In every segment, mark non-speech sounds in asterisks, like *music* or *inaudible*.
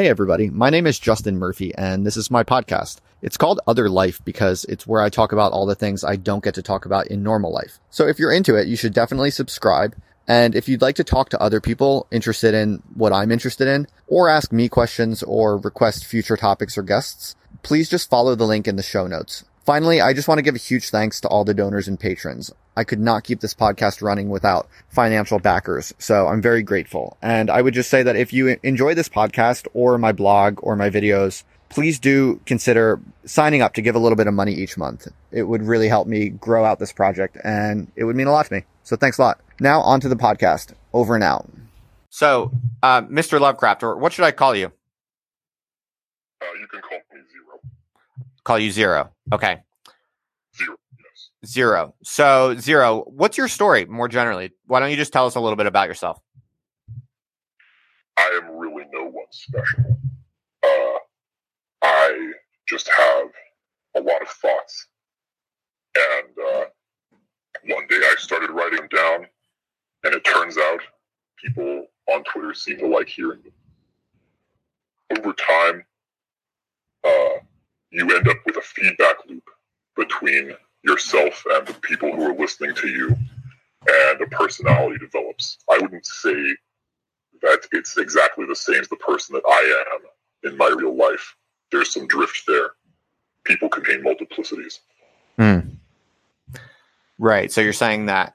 Hey everybody, my name is Justin Murphy and this is my podcast. It's called Other Life because it's where I talk about all the things I don't get to talk about in normal life. So if you're into it, you should definitely subscribe. And if you'd like to talk to other people interested in what I'm interested in, or ask me questions or request future topics or guests, please just follow the link in the show notes. Finally, I just want to give a huge thanks to all the donors and patrons. I could not keep this podcast running without financial backers, so I'm very grateful. And I would just say that if you enjoy this podcast or my blog or my videos, please do consider signing up to give a little bit of money each month. It would really help me grow out this project and it would mean a lot to me. So thanks a lot. Now on to the podcast. Over and out. So, uh, Mr. Lovecraft, or what should I call you? Uh, you can call me Zero. Call you Zero. Okay. Zero, yes. Zero. So, Zero, what's your story more generally? Why don't you just tell us a little bit about yourself? I am really no one special. Uh, I just have a lot of thoughts. And uh, one day I started writing them down, and it turns out people on Twitter seem to like hearing them. Over time, uh, you end up with a feedback loop between yourself and the people who are listening to you, and a personality develops. I wouldn't say that it's exactly the same as the person that I am in my real life. There's some drift there. People contain multiplicities. Mm. Right. So you're saying that,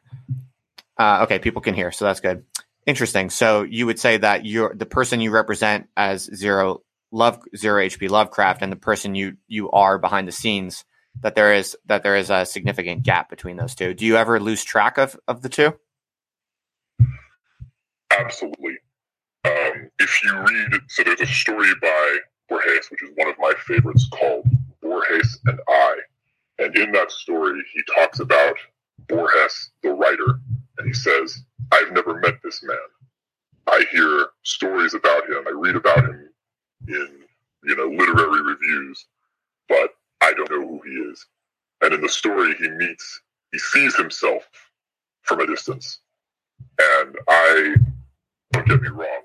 uh, okay, people can hear. So that's good. Interesting. So you would say that you're the person you represent as zero love zero HP Lovecraft and the person you you are behind the scenes that there is that there is a significant gap between those two. Do you ever lose track of of the two? Absolutely. Um, if you read, so there's a story by Borges, which is one of my favorites, called Borges and I. And in that story, he talks about Borges, the writer, and he says, I've never met this man. I hear stories about him, I read about him in, you know, literary reviews, but I don't know who he is. And in the story, he meets, he sees himself from a distance. And I, don't get me wrong,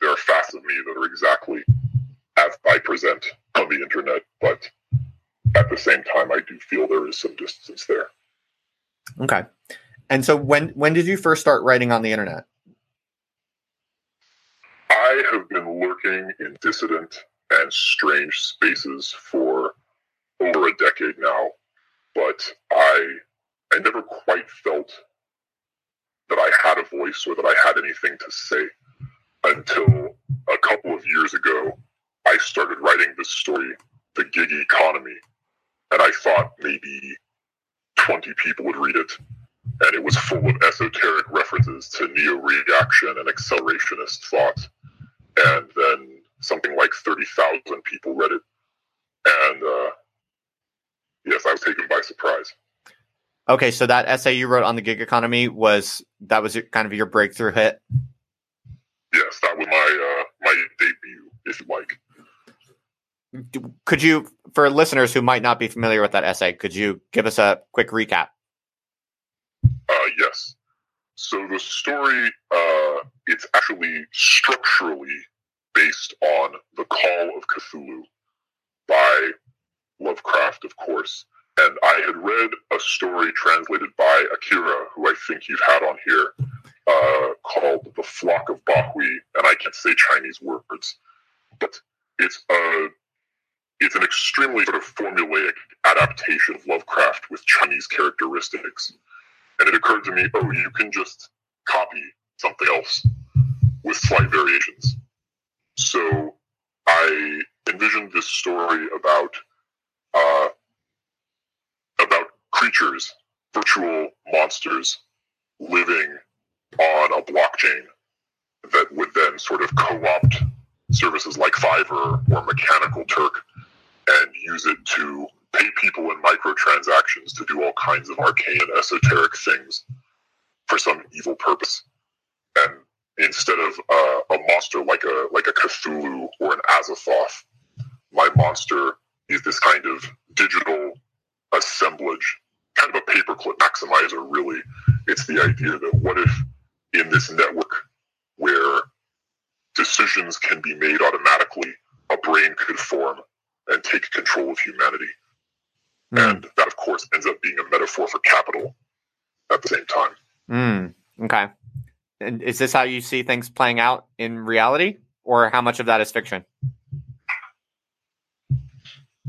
there are facets of me that are exactly as I present on the internet, but at the same time, I do feel there is some distance there. Okay. And so when when did you first start writing on the internet? I have been lurking in dissident and strange spaces for over a decade now, but I I never quite felt that I had a voice or that I had anything to say until a couple of years ago I started writing this story, The Gig Economy, and I thought maybe 20 people would read it. And it was full of esoteric references to neo reaction and accelerationist thought. And then something like 30,000 people read it. And uh, yes, I was taken by surprise. Okay, so that essay you wrote on the gig economy was that was kind of your breakthrough hit. Yes, that was my uh, my debut, if you like could you, for listeners who might not be familiar with that essay, could you give us a quick recap? Uh, yes. So the story, uh, it's actually structurally based on the Call of Cthulhu by Lovecraft, of course. And I had read a story translated by Akira, who I think you've had on here, uh, called The Flock of Bahwi, and I can't say Chinese words, but it's a it's an extremely sort of formulaic adaptation of Lovecraft with Chinese characteristics. And it occurred to me, oh, you can just copy something else with slight variations. So I envisioned this story about uh, about creatures, virtual monsters, living on a blockchain that would then sort of co-opt services like Fiverr or Mechanical Turk and use it to pay people in microtransactions to do all kinds of arcane and esoteric things for some evil purpose. And instead of uh, a monster like a like a Cthulhu or an Azathoth, my monster is this kind of digital assemblage, kind of a paperclip maximizer. Really, it's the idea that what if in this network where decisions can be made automatically, a brain could form and take control of humanity. Mm. And that, of course, ends up being a metaphor for capital at the same time. Mm. Okay. And is this how you see things playing out in reality, or how much of that is fiction?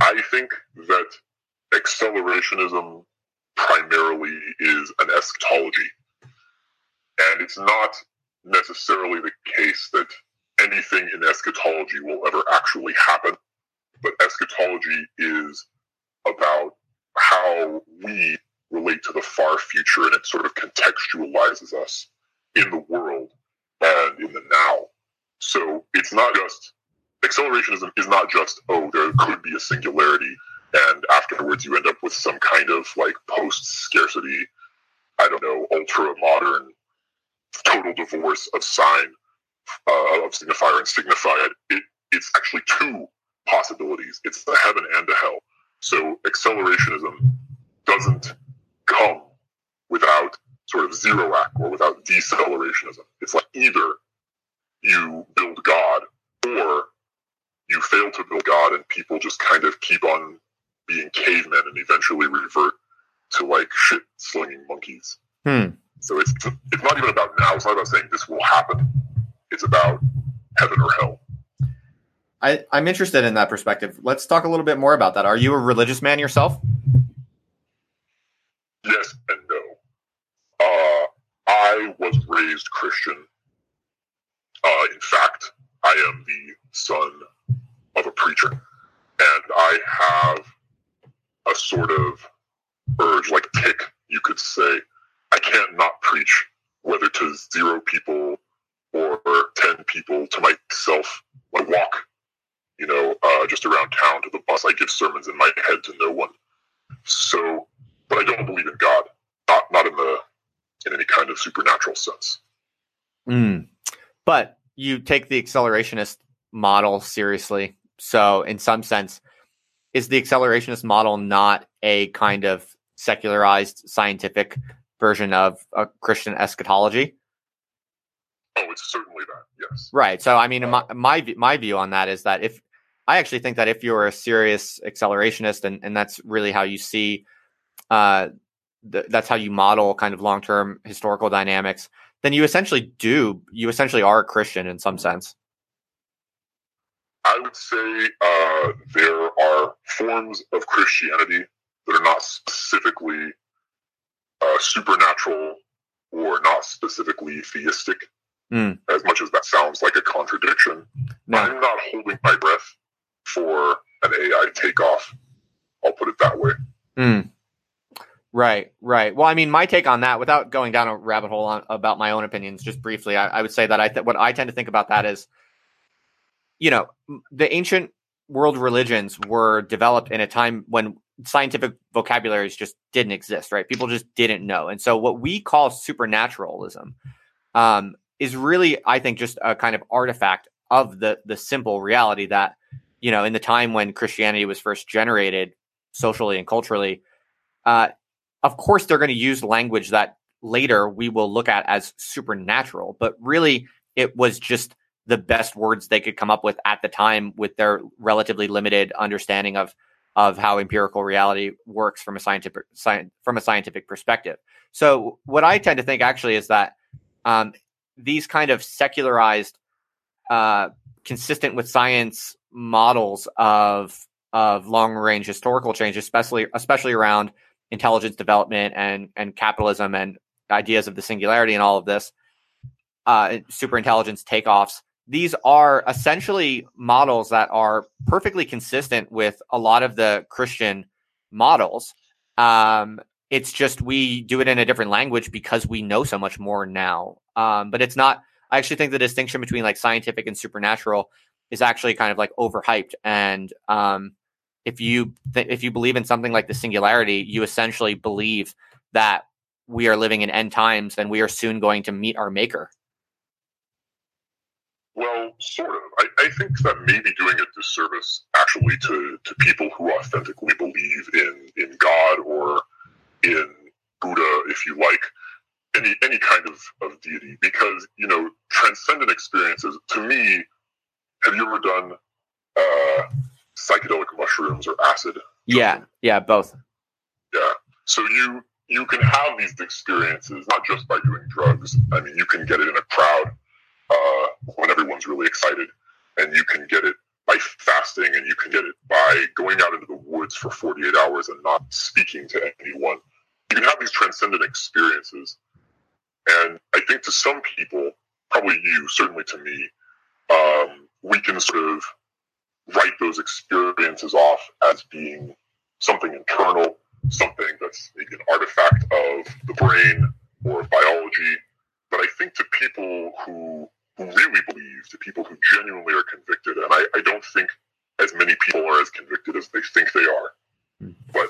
I think that accelerationism primarily is an eschatology. And it's not necessarily the case that anything in eschatology will ever actually happen, but eschatology is about how we relate to the far future and it sort of contextualizes us in the world and in the now. So it's not just accelerationism is not just oh there could be a singularity and afterwards you end up with some kind of like post scarcity i don't know ultra modern total divorce of sign uh, of signifier and signified it, it's actually two possibilities. It's the heaven and the hell. So accelerationism doesn't come without sort of zero-ak or without decelerationism it's like either you build god or you fail to build God and people just kind of keep on being cavemen and eventually revert to like shit slinging monkeys. Hmm. So it's it's not even about now. It's not about saying this will happen. It's about heaven or hell. I, I'm interested in that perspective. Let's talk a little bit more about that. Are you a religious man yourself? Yes and I was raised Christian. Uh, in fact, I am the son of a preacher. And I have a sort of urge, like tic, you could say. I can't not preach, whether to zero people or 10 people, to myself. I walk, you know, uh, just around town to the bus. I give sermons in my head to no one. So, but I don't believe in God, not, not in the, in any kind of supernatural sense. Mm. But you take the accelerationist model seriously so, in some sense, is the accelerationist model not a kind of secularized scientific version of a Christian eschatology? Oh, it's certainly that. Yes. Right. So, I mean, my my, my view on that is that if I actually think that if you're a serious accelerationist, and and that's really how you see, uh, th- that's how you model kind of long term historical dynamics, then you essentially do you essentially are a Christian in some sense. I would say uh, there are forms of Christianity that are not specifically uh, supernatural or not specifically theistic, mm. as much as that sounds like a contradiction. No. I'm not holding my breath for an AI takeoff. I'll put it that way. Mm. Right, right. Well, I mean, my take on that, without going down a rabbit hole on, about my own opinions, just briefly, I, I would say that I th- what I tend to think about that is you know, the ancient world religions were developed in a time when scientific vocabularies just didn't exist, right? People just didn't know. And so what we call supernaturalism um, is really, I think, just a kind of artifact of the the simple reality that, you know, in the time when Christianity was first generated socially and culturally, uh, of course they're going to use language that later we will look at as supernatural, but really it was just the best words they could come up with at the time with their relatively limited understanding of of how empirical reality works from a scientific sci- from a scientific perspective. So what I tend to think actually is that um, these kind of secularized, uh, consistent with science models of of long range historical change, especially especially around intelligence development and and capitalism and ideas of the singularity and all of this, uh, super intelligence takeoffs these are essentially models that are perfectly consistent with a lot of the Christian models. Um, it's just we do it in a different language because we know so much more now. Um, but it's not. I actually think the distinction between like scientific and supernatural is actually kind of like overhyped. And um, if you th- if you believe in something like the singularity, you essentially believe that we are living in end times and we are soon going to meet our maker. Well, sort of. I, I think that may be doing a disservice actually to, to people who authentically believe in, in God or in Buddha, if you like, any any kind of, of deity. Because, you know, transcendent experiences, to me, have you ever done uh, psychedelic mushrooms or acid? Yeah, yeah, both. Yeah. So you you can have these experiences not just by doing drugs. I mean, you can get it in a crowd uh, when everyone's really excited, and you can get it by fasting, and you can get it by going out into the woods for 48 hours and not speaking to anyone. You can have these transcendent experiences, and I think to some people, probably you, certainly to me, um, we can sort of write those experiences off as being something internal, something that's maybe an artifact of the brain or of biology. But I think to people who, who really believe, to people who genuinely are convicted, and I, I don't think as many people are as convicted as they think they are, mm. but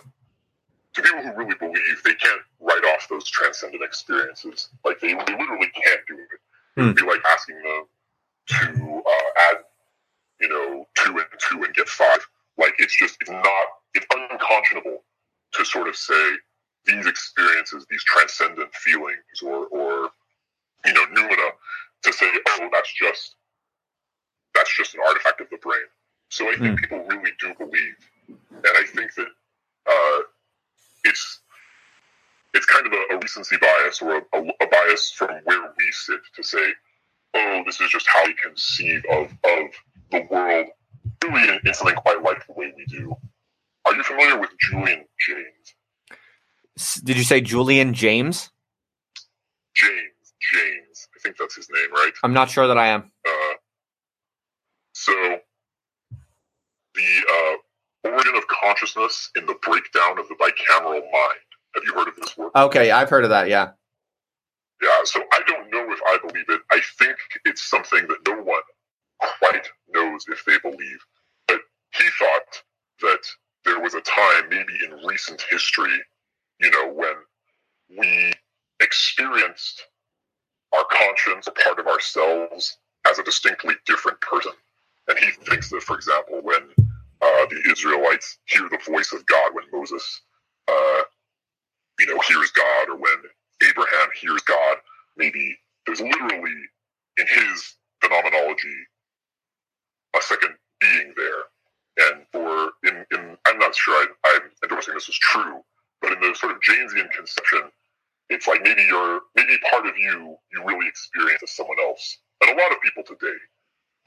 to people who really believe, they can't write off those transcendent experiences. Like they, they literally can't do it. It would hmm. be like asking them to uh, add, you know, two and two and get five. Like it's just it's not it's unconscionable to sort of say these experiences, these transcendent feelings, or or you know, noumena, to say, oh, that's just that's just an artifact of the brain. So I think mm. people really do believe, and I think that uh, it's it's kind of a, a recency bias or a, a, a, bias from where we sit to say, oh, this is just how we conceive of of the world, in, in something quite like the way we do. Are you familiar with Julian Jaynes? Did you say Julian James? James, James. I think that's his name, right? I'm not sure that I am. Uh, so, the uh, origin of consciousness in the breakdown of the bicameral mind. Have you heard of this work? Okay, I've heard of that. Yeah. Yeah. So I don't know if I believe it. I think it's something that no one quite knows if they believe. He thought that there was a time, maybe in recent history, you know, when we experienced our conscience, a part of ourselves, as a distinctly different person. And he thinks that, for example, when uh, the Israelites hear the voice of God, when Moses, uh, you know, hears God, or when Abraham hears God, maybe there's literally, in his phenomenology, a second being there. And for in, in I'm not sure I, I'm endorsing this is true, but in the sort of Jaynesian conception, it's like maybe you're maybe part of you you really experience as someone else. And a lot of people today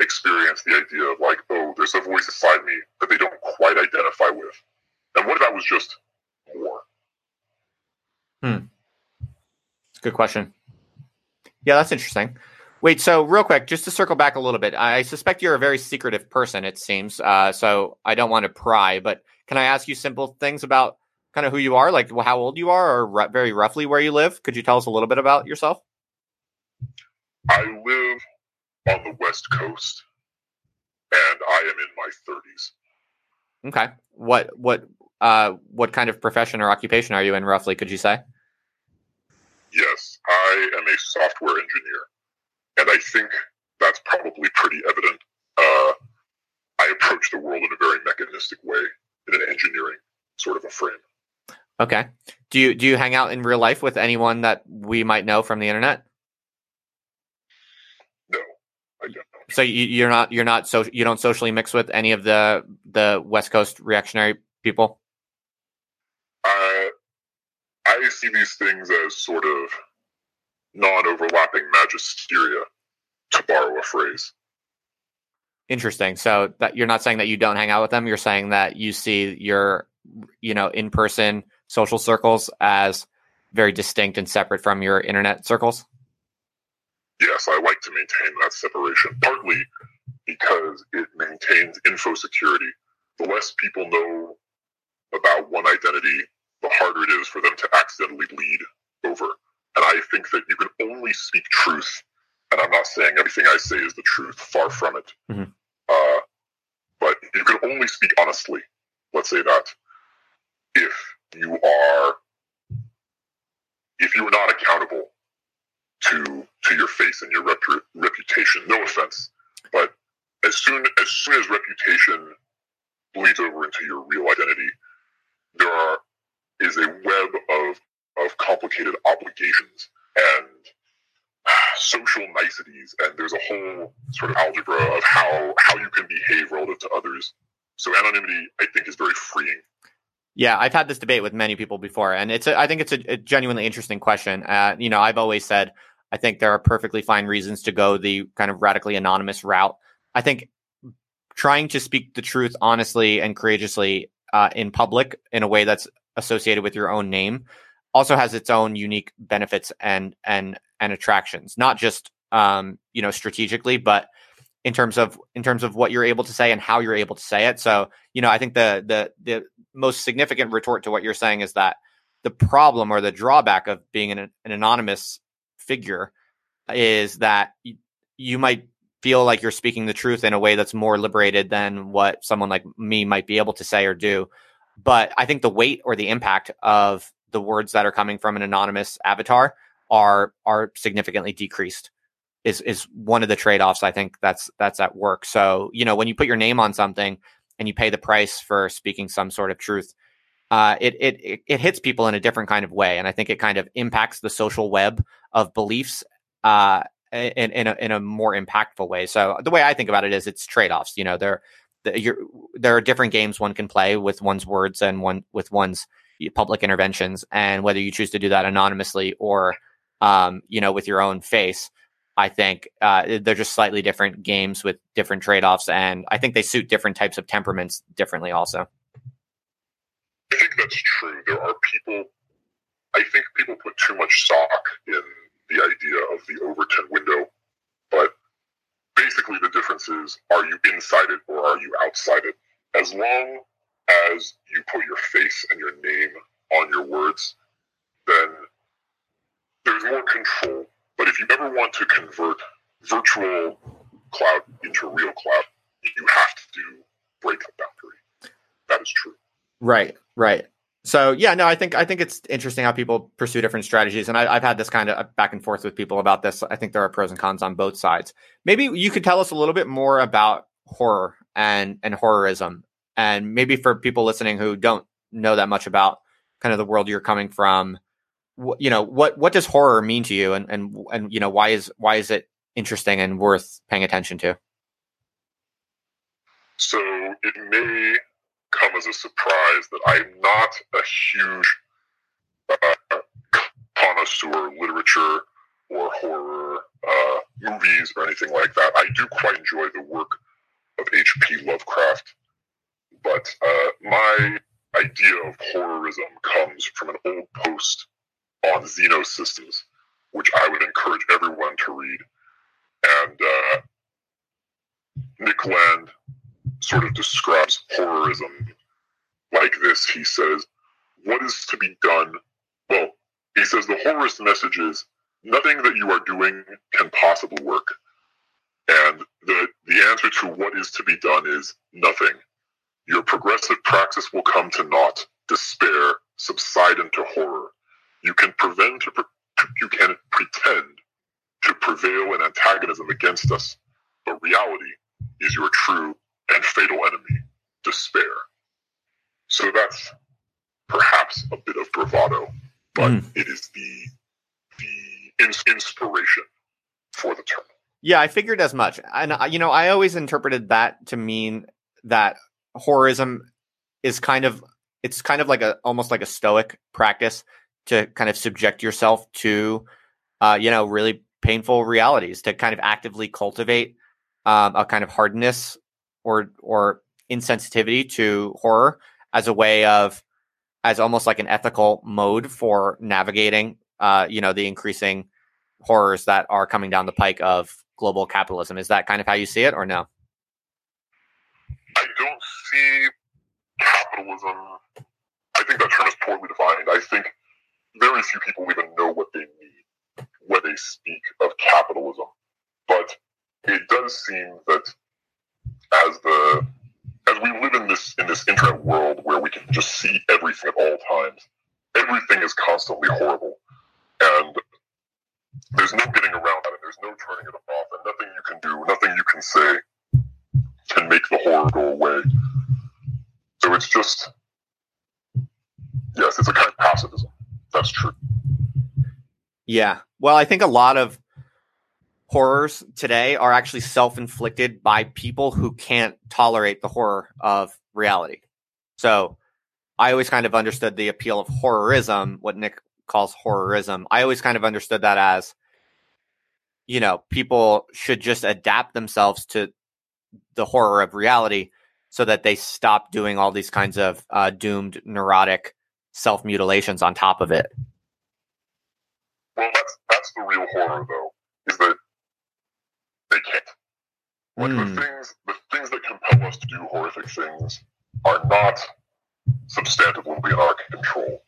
experience the idea of like, oh, there's a voice inside me that they don't quite identify with. And what if that was just more? Hmm. It's a good question. Yeah, that's interesting. Wait, so real quick, just to circle back a little bit, I suspect you're a very secretive person, it seems. Uh, so I don't want to pry, but can I ask you simple things about kind of who you are, like how old you are, or r- very roughly where you live? Could you tell us a little bit about yourself? I live on the West Coast, and I am in my 30s. Okay. What what uh, what kind of profession or occupation are you in, roughly? Could you say? Yes, I am a software engineer. And I think that's probably pretty evident. Uh, I approach the world in a very mechanistic way, in an engineering sort of a frame. Okay. Do you do you hang out in real life with anyone that we might know from the internet? No, I don't. So you, are not you're not so you don't socially mix with any of the the West Coast reactionary people. I I see these things as sort of non-overlapping magisteria, to borrow a phrase. Interesting. So that you're not saying that you don't hang out with them. You're saying that you see your, you know, in-person social circles as very distinct and separate from your internet circles. Yes, I like to maintain that separation. Partly because it maintains info security. The less people know about one identity, the harder it is for them to accidentally lead over and I think that you can only speak truth. And I'm not saying everything I say is the truth, far from it. Mm-hmm. Uh, but you can only speak honestly, let's say that, if you are if you are not accountable to to your face and your rep- reputation. No offense, but as soon as soon as reputation bleeds over into your real identity, there are is a web of of complicated obligations. And social niceties, and there's a whole sort of algebra of how how you can behave relative to others. So anonymity, I think, is very freeing. Yeah, I've had this debate with many people before, and it's a, I think it's a, a genuinely interesting question. Uh, you know, I've always said I think there are perfectly fine reasons to go the kind of radically anonymous route. I think trying to speak the truth honestly and courageously uh, in public in a way that's associated with your own name also has its own unique benefits and and and attractions not just um you know strategically but in terms of in terms of what you're able to say and how you're able to say it so you know i think the the the most significant retort to what you're saying is that the problem or the drawback of being an, an anonymous figure is that you, you might feel like you're speaking the truth in a way that's more liberated than what someone like me might be able to say or do. But I think the weight or the impact of the words that are coming from an anonymous avatar are are significantly decreased. Is is one of the trade offs I think that's that's at work. So you know when you put your name on something and you pay the price for speaking some sort of truth, uh, it, it it hits people in a different kind of way, and I think it kind of impacts the social web of beliefs uh, in in a, in a more impactful way. So the way I think about it is it's trade offs. You know, there there are different games one can play with one's words and one with one's public interventions, and whether you choose to do that anonymously or um, you know with your own face. I think uh, they're just slightly different games with different trade offs, and I think they suit different types of temperaments differently. Also, I think that's true. There are people. I think people put too much stock in the idea of the Overton window, but basically the difference is are you inside it or are you outside it? As long as you put your face and your name on your words, then there's more control. But if you ever want to convert virtual cloud into real cloud, you have to do break the boundary. That is true. Right, right. So yeah, no, I think I think it's interesting how people pursue different strategies, and I, have had this kind of uh, back and forth with people about this. I think there are pros and cons on both sides. Maybe you could tell us a little bit more about horror and and horrorism, and maybe for people listening who don't know that much about kind of the world you're coming from, you know, what what does horror mean to you, and and and you know why is why is it interesting and worth paying attention to? So it may come as a surprise that I'm not a huge uh, connoisseur literature or horror uh, movies or anything like that. I do quite enjoy the work of H.P. Lovecraft, but uh, my idea of horrorism comes from an old post on Xenosystems, which I would encourage everyone to read. And uh, Nick Land sort of describes horrorism like this. He says, What is to be done? Well, he says the horrorist message is nothing that you are doing can possibly work. And the, the answer to what is to be done is nothing. Your progressive praxis will come to naught, despair, subside into horror. You can prevent, you can pretend to prevail in antagonism against us, but reality is your true and fatal enemy, despair. So that's perhaps a bit of bravado, but mm. it is the the inspiration for the term. Yeah, I figured as much, and you know, I always interpreted that to mean that horrorism is kind of it's kind of like a almost like a stoic practice to kind of subject yourself to uh, you know really painful realities to kind of actively cultivate um, a kind of hardness or or insensitivity to horror as a way of as almost like an ethical mode for navigating uh, you know the increasing horrors that are coming down the pike of global capitalism. Is that kind of how you see it or no see capitalism. I think that term is poorly defined. I think very few people even know what they mean when they speak of capitalism. But it does seem that as the as we live in this in this internet world where we can just see everything at all times, everything is constantly horrible, and there's no getting around that, and there's no turning it off, and nothing you can do, nothing you can say can make the horror go away. It's just, yes, it's a kind of pacifism. That's true. Yeah. Well, I think a lot of horrors today are actually self-inflicted by people who can't tolerate the horror of reality. So I always kind of understood the appeal of horrorism, what Nick calls horrorism. I always kind of understood that as, you know, people should just adapt themselves to the horror of reality so that they stop doing all these kinds of uh, doomed, neurotic self mutilations on top of it. Well, that's that's the real horror, though, is that they can't. Like mm. the hmm. things, the things that compel us to do horrific things are not substantively in our control.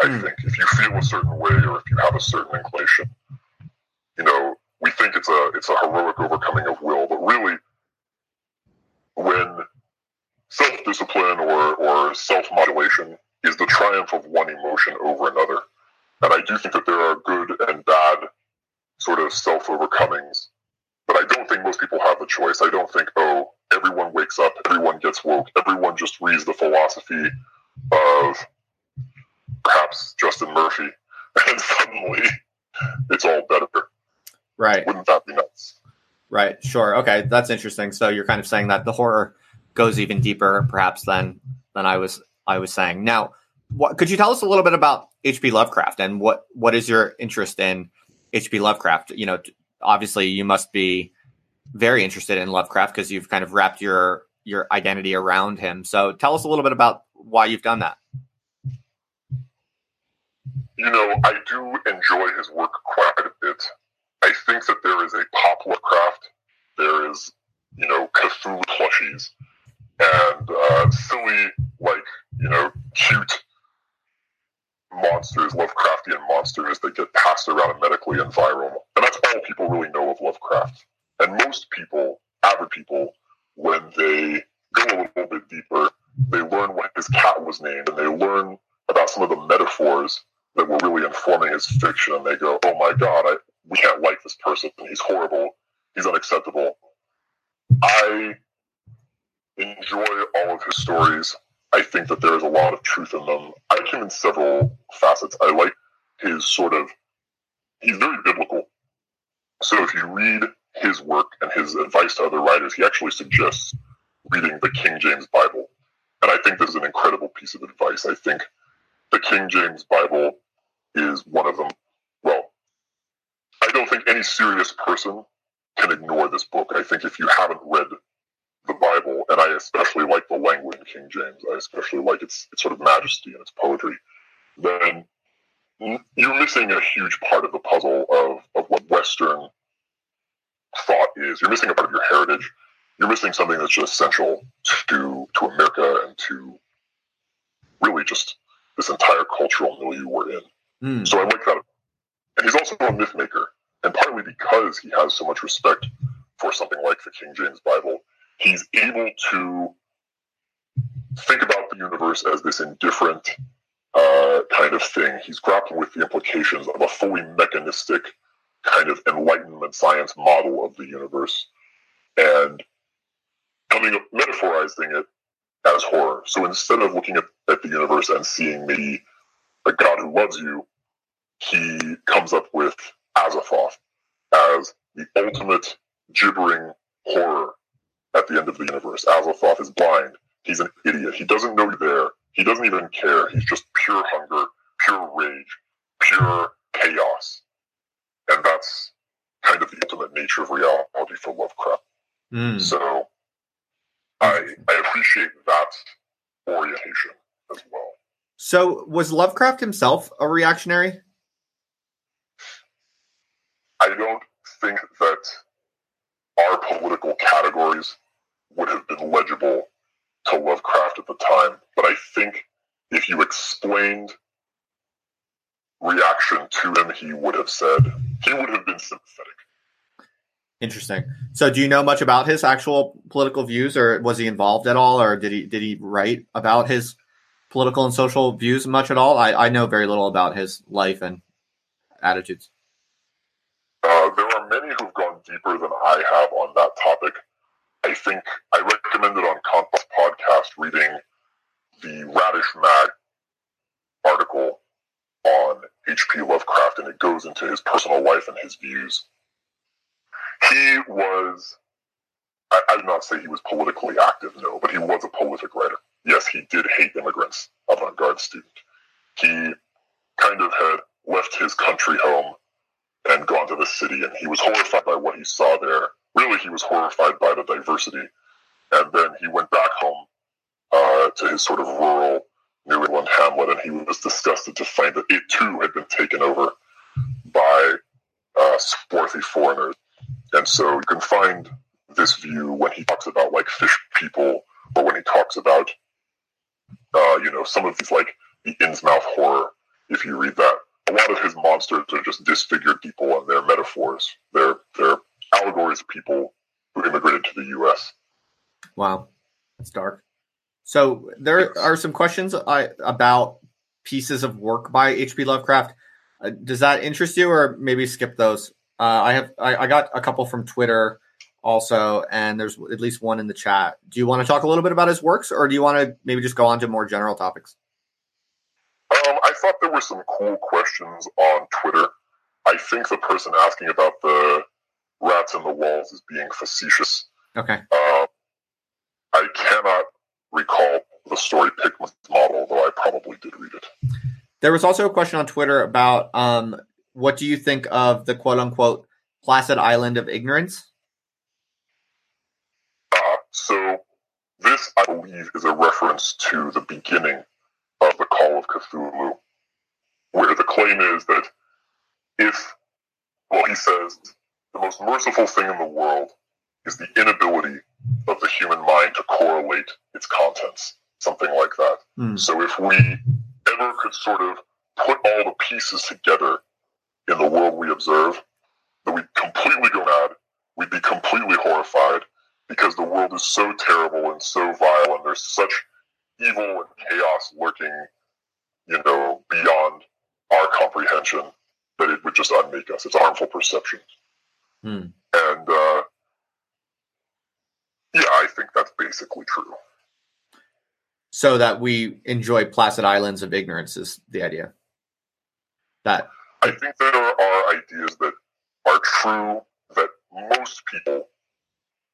I mm. think if you feel a certain way or if you have a certain inclination, you know, we think it's a it's a heroic overcoming of will, but really, when self discipline or or self modulation is the triumph of one emotion over another, and I do think that there are good and bad sort of self overcomings, but I don't think most people have the choice. I don't think oh everyone wakes up, everyone gets woke, everyone just reads the philosophy of perhaps Justin Murphy, *laughs* and suddenly it's all better. Right. Wouldn't that be nice? Right. Sure. Okay. That's interesting. So you're kind of saying that the horror goes even deeper, perhaps than than I was I was saying. Now, what, could you tell us a little bit about H.P. Lovecraft and what what is your interest in H.P. Lovecraft? You know, obviously you must be very interested in Lovecraft because you've kind of wrapped your your identity around him. So tell us a little bit about why you've done that. You know, I do enjoy his work quite a bit. I think that there is a pop Lovecraft. There is, you know, Cthulhu plushies and uh, silly, like, you know, cute monsters, Lovecraftian monsters that get passed around medically and viral. And that's all people really know of Lovecraft. And most people, average people, when they go a little bit deeper, they learn what his cat was named and they learn about some of the metaphors that were really informing his fiction. And they go, oh my God, I, we can't like this person. He's horrible. He's unacceptable. I enjoy all of his stories. I think that there is a lot of truth in them. I him in several facets. I like his sort of, he's very biblical. So if you read his work and his advice to other writers, he actually suggests reading the King James Bible. And I think this is an incredible piece of advice. I think the King James Bible is one of them. Well, I don't think any serious person can ignore this book. I think if you haven't read the Bible, and I especially like the language in King James, I especially like its, its sort of majesty and its poetry, then you're missing a huge part of the puzzle of, of what Western thought is. You're missing a part of your heritage. You're missing something that's just essential to to America and to really just this entire cultural milieu we're in. Mm. So I like that. And he's also a myth maker. And partly because he has so much respect for something like the King James Bible, he's able to think about the universe as this indifferent uh, kind of thing. He's grappling with the implications of a fully mechanistic kind of enlightenment science model of the universe and coming up metaphorizing it as horror. So instead of looking at, at the universe and seeing maybe a God who loves you, he comes up with Azathoth as the ultimate gibbering horror at the end of the universe. Azathoth is blind. He's an idiot. He doesn't know you're there. He doesn't even care. He's just pure hunger, pure rage, pure chaos. And that's kind of the ultimate nature of reality for Lovecraft. Mm. So I, I appreciate that orientation as well. So was Lovecraft himself a reactionary? I don't think that our political categories would have been legible to Lovecraft at the time, but I think if you explained reaction to him, he would have said he would have been sympathetic. Interesting. So, do you know much about his actual political views, or was he involved at all, or did he did he write about his political and social views much at all? I, I know very little about his life and attitudes. Uh, there are many who've gone deeper than I have on that topic. I think I recommended on Conquest podcast reading the Radish Mag article on H.P. Lovecraft, and it goes into his personal life and his views. he was. I, I would not say he was politically active, no, but he was a prolific writer. Yes, he did hate immigrants, avant-garde student. He kind of had left his country home and gone to the city, and he was horrified by what he saw there. Really, he was horrified by the diversity. And then he went back home uh, to his sort of rural New England hamlet, and he was disgusted to find that it too had been taken over by uh, swarthy foreigners. And so you can find this view when he talks about like fish people, or when he talks about, uh, you know, some of these like the Innsmouth horror. If you read that, a lot of his monsters are just disfigured people, and they're metaphors. They're they're allegories of people who immigrated to the U.S. Wow, that's dark. So there are some questions I, about pieces of work by H.P. Lovecraft. Uh, does that interest you, or maybe skip those? Uh, I have I, I, got a couple from Twitter also, and there's at least one in the chat. Do you want to talk a little bit about his works, or do you want to maybe just go on to more general topics? Um, thought there were some cool questions on Twitter. I think the person asking about the rats in the walls is being facetious. Okay. Um, I cannot recall the story Pickman's model, though I probably did read it. There was also a question on Twitter about um, what do you think of the quote unquote placid island of ignorance? Uh, so, this, I believe, is a reference to the beginning of the Call of Cthulhu, where the claim is that if, well, he says, the most merciful thing in the world is the inability of the human mind to correlate its contents, something like that. Mm. So if we ever could sort of put all the pieces together in the world we observe, then we'd completely go mad. We'd be completely horrified because the world is so terrible and so vile, and there's such evil and chaos lurking, you know, beyond our comprehension that it would just unmake us. It's harmful perception. Hmm. And uh, yeah, I think that's basically true. So that we enjoy placid islands of ignorance is the idea. That I think there are ideas that are true that most people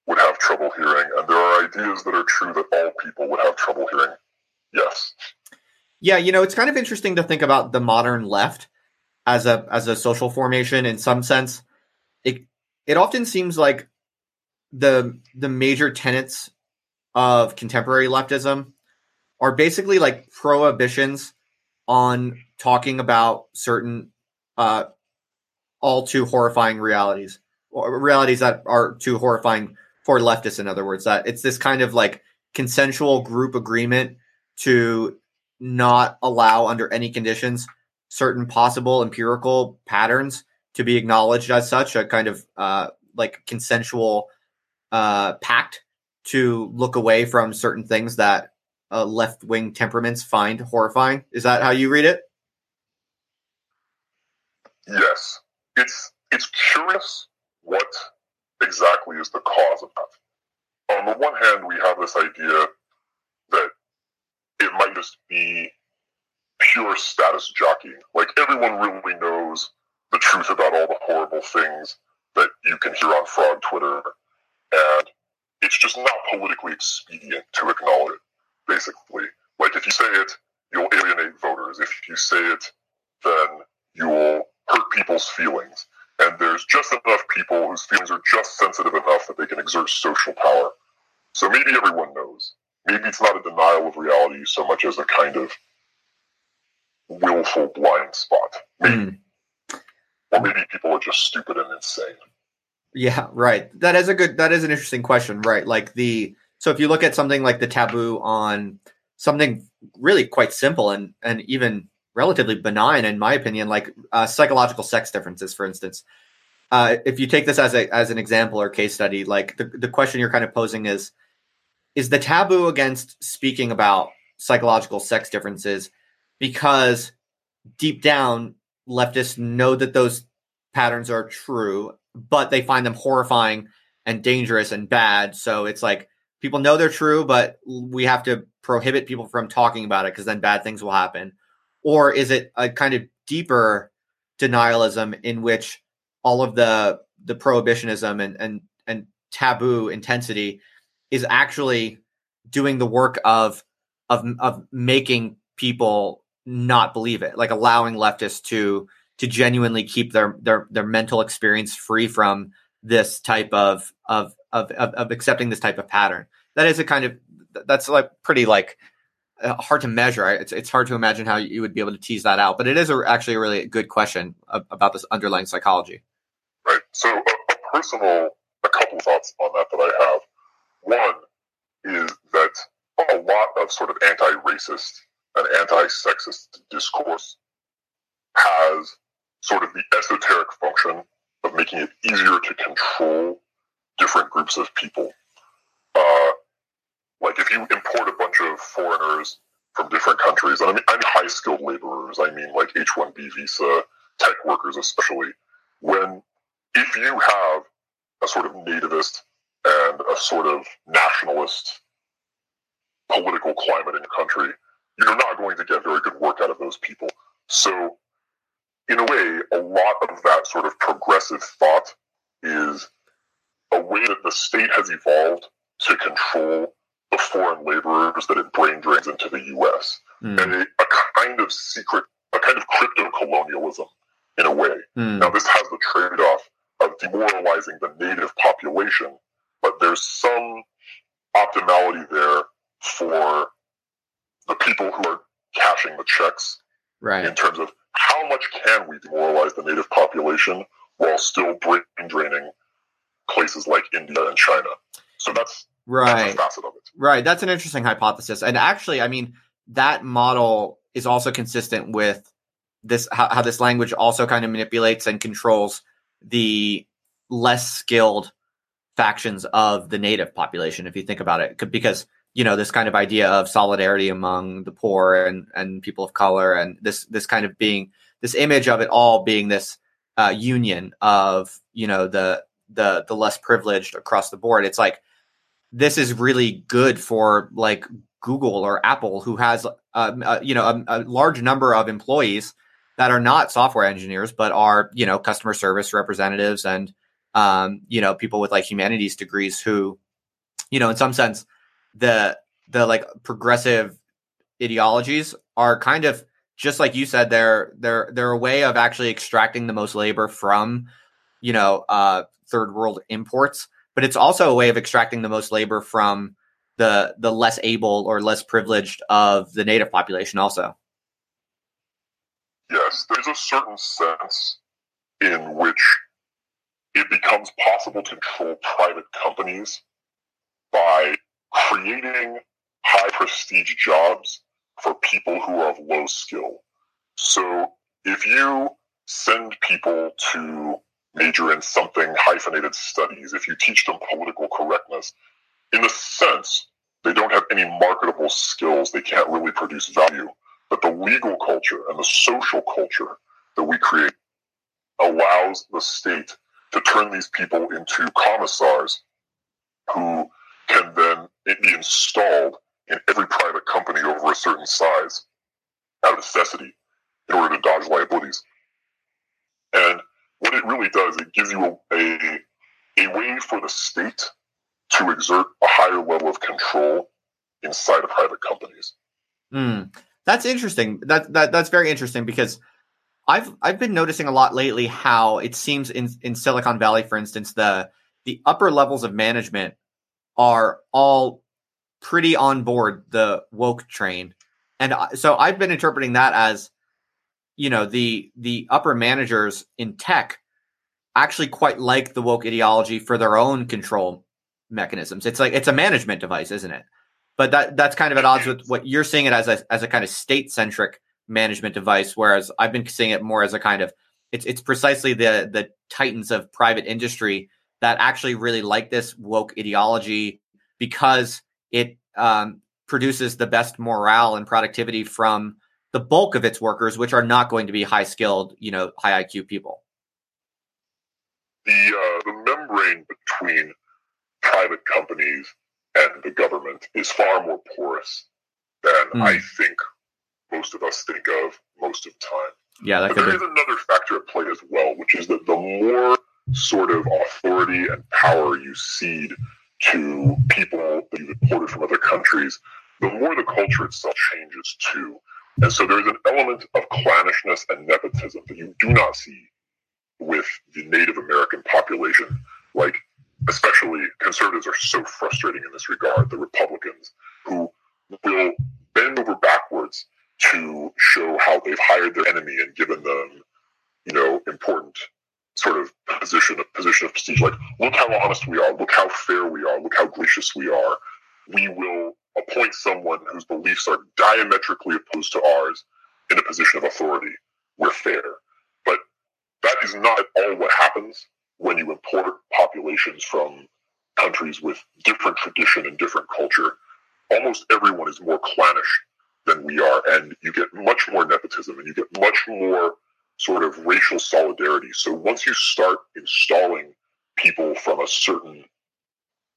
would have trouble hearing, and there are ideas that are true that all people would have trouble hearing. Yes. Yeah, you know, it's kind of interesting to think about the modern left as a as a social formation in some sense. It it often seems like the the major tenets of contemporary leftism are basically like prohibitions on talking about certain uh, all too horrifying realities or realities that are too horrifying for leftists in other words that it's this kind of like consensual group agreement to not allow under any conditions certain possible empirical patterns to be acknowledged as such a kind of uh, like consensual uh, pact to look away from certain things that uh, left wing temperaments find horrifying. Is that how you read it? Yes, it's it's curious what exactly is the cause of that. On the one hand, we have this idea it might just be pure status jockeying. Like everyone really knows the truth about all the horrible things that you can hear on Frog Twitter, and it's just not politically expedient to acknowledge it. Basically, like if you say it, you'll alienate voters. If you say it, then you'll hurt people's feelings. And there's just enough people whose feelings are just sensitive enough that they can exert social power. So maybe everyone knows. Maybe it's not a denial of reality so much as a kind of willful blind spot. Mm. Or maybe people are just stupid and insane. Yeah, right. That is a good that is an interesting question, right? Like the so if you look at something like the taboo on something really quite simple and and even relatively benign in my opinion, like uh, psychological sex differences, for instance. Uh, if you take this as a as an example or case study, like the, the question you're kind of posing is is the taboo against speaking about psychological sex differences because deep down leftists know that those patterns are true but they find them horrifying and dangerous and bad. So it's like people know they're true, but we have to prohibit people from talking about it because then bad things will happen. Or is it a kind of deeper denialism in which all of the the prohibitionism and and and taboo intensity is actually doing the work of of of making people not believe it, like allowing leftists to to genuinely keep their their their mental experience free from this type of of of of, of accepting this type of pattern. That is a kind of that's like pretty like uh, hard to measure. It's it's hard to imagine how you would be able to tease that out. But it is a, actually a really good question about this underlying psychology. Right. So a, a personal, a couple thoughts on that that I have. One is that a lot of sort of anti-racist and anti-sexist discourse has sort of the esoteric function of making it easier to control different groups of people. Uh, like if you import a bunch of foreigners from different countries, and I mean, I mean high skilled laborers, I mean like H 1B visa, tech workers especially, when if you have a sort of nativist and a sort of nationalist political climate in your country, you're not going to get very good work out of those people. So, in a way, a lot of that sort of progressive thought is a way that the state has evolved to control the foreign laborers that it brain drains into the U.S. Mm. and a, a, kind of secret, a kind of crypto colonialism in a way. Mm. Now, this has the trade off of demoralizing the native population, but there's some optimality there for the people who are cashing the checks right. in terms of how much can we demoralize the native population while still brain draining places like India and China. So that's right. That's facet of it. Right. That's an interesting hypothesis. And actually, I mean, that model is also consistent with this how, how this language also kind of manipulates and controls the less skilled factions of the native population if you think about it because you know this kind of idea of solidarity among the poor and and people of color and this this kind of being this image of it all being this uh, union of you know the the the less privileged across the board it's like this is really good for like Google or Apple, who has uh, uh, you know a, a, large number of employees that are not software engineers, but are you know customer service representatives and um, you know people with like humanities degrees who, you know, in some sense, the the like progressive ideologies are kind of just like you said they're they're they're a way of actually extracting the most labor from you know uh, third world imports but it's also a way of extracting the most labor from the the less able or less privileged of the native population also. Yes there's a certain sense in which it becomes possible to control private companies by creating high prestige jobs for people who are of low skill so if you send people to major in something hyphenated studies, if you teach them political correctness, in a sense, they don't have any marketable skills. They can't really produce value. But the legal culture and the social culture that we create allows the state to turn these people into commissars who can then be installed in every private company over a certain size out of necessity in order to dodge liabilities. And what it really does, it gives you a, a, a way for the state to exert a higher level of control inside of private companies. Mm, that's interesting. That, that that's very interesting because I've I've been noticing a lot lately how it seems in in Silicon Valley, for instance, the the upper levels of management are all pretty on board the woke train, and so I've been interpreting that as you know the the upper managers in tech actually quite like the woke ideology for their own control mechanisms. It's like it's a management device, isn't it? But that that's kind of at odds with what you're seeing it as a as a kind of state centric management device, whereas I've been seeing it more as a kind of it's it's precisely the the titans of private industry that actually really like this woke ideology because it um, produces the best morale and productivity from the bulk of its workers, which are not going to be high skilled, you know, high IQ people. The uh, the membrane between private companies and the government is far more porous than mm. I think most of us think of most of the time. Yeah, that but there be. is another factor at play as well, which is that the more sort of authority and power you cede to people that you've imported from other countries, the more the culture itself changes too. And so there's an element of clannishness and nepotism that you do not see with the Native American population. Like, especially conservatives are so frustrating in this regard, the Republicans, who will bend over backwards to show how they've hired their enemy and given them, you know, important sort of position of position of prestige. Like, look how honest we are, look how fair we are, look how gracious we are. We will appoint someone whose beliefs are diametrically opposed to ours in a position of authority. We're fair. But that is not at all what happens when you import populations from countries with different tradition and different culture. Almost everyone is more clannish than we are, and you get much more nepotism and you get much more sort of racial solidarity. So once you start installing people from a certain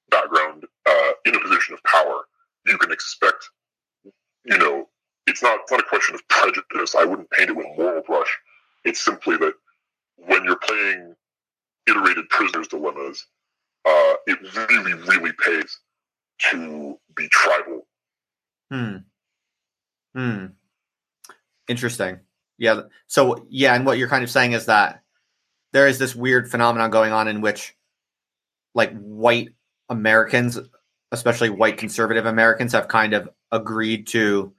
background uh, in a position of power, you can expect, you know, it's not it's not a question of prejudice. I wouldn't paint it with a moral brush. It's simply that when you're playing iterated prisoners dilemmas, uh, it really, really pays to be tribal. Hmm. Hmm. Interesting. Yeah. So yeah, and what you're kind of saying is that there is this weird phenomenon going on in which like white Americans, especially white conservative Americans, have kind of agreed to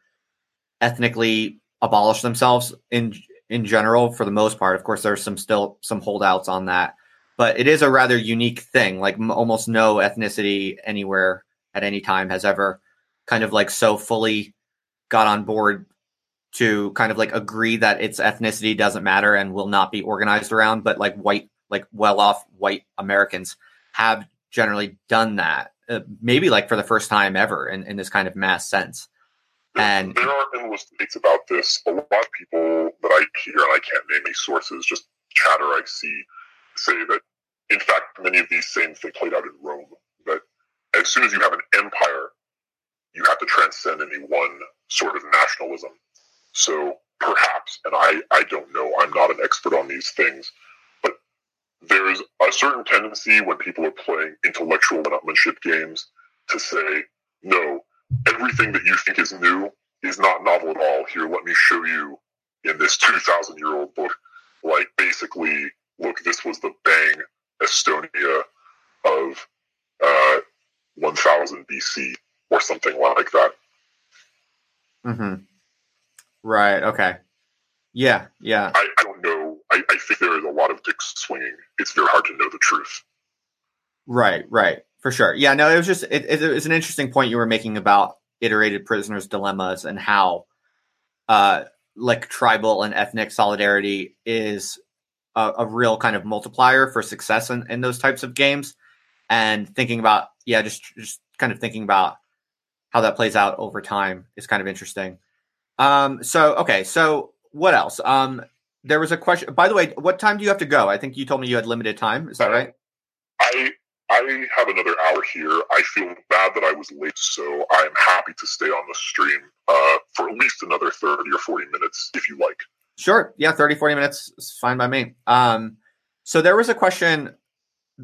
ethnically abolish themselves in in general for the most part. Of course, there's some still some holdouts on that, but it is a rather unique thing. Like m- almost no ethnicity anywhere at any time has ever kind of like so fully got on board to kind of like agree that its ethnicity doesn't matter and will not be organized around, but like white, like well off white Americans have generally done that, uh, maybe like for the first time ever in, in this kind of mass sense. And there are endless debates about this. A lot of people that I hear, and I can't name any sources, just chatter I see, say that in fact many of these same things played out in Rome. That as soon as you have an empire, you have to transcend any one sort of nationalism. So perhaps, and I, I don't know, I'm not an expert on these things, but there's a certain tendency when people are playing intellectual one-upmanship games to say, no, everything that you think is new is not novel at all. Here, let me show you in this 2,000 year old book, like basically, look, this was the Bang Estonia of uh, 1000 BC or something like that. Mm-hmm. Right. Okay. Yeah. Yeah. I, I don't know. I, I think there is a lot of dicks swinging. It's very hard to know the truth. Right. Right. For sure. Yeah. No, it was just it, it, it was an interesting point you were making about iterated prisoners dilemmas and how uh like tribal and ethnic solidarity is a, a real kind of multiplier for success in, in those types of games and thinking about yeah just just kind of thinking about how that plays out over time is kind of interesting um, so okay, so what else? Um, there was a question. By the way, what time do you have to go? I think you told me you had limited time. Is that right? I I have another hour here. I feel bad that I was late, so I'm happy to stay on the stream uh, for at least another 30 or 40 minutes if you like. Sure. Yeah, 30, 40 minutes is fine by me. Um, so there was a question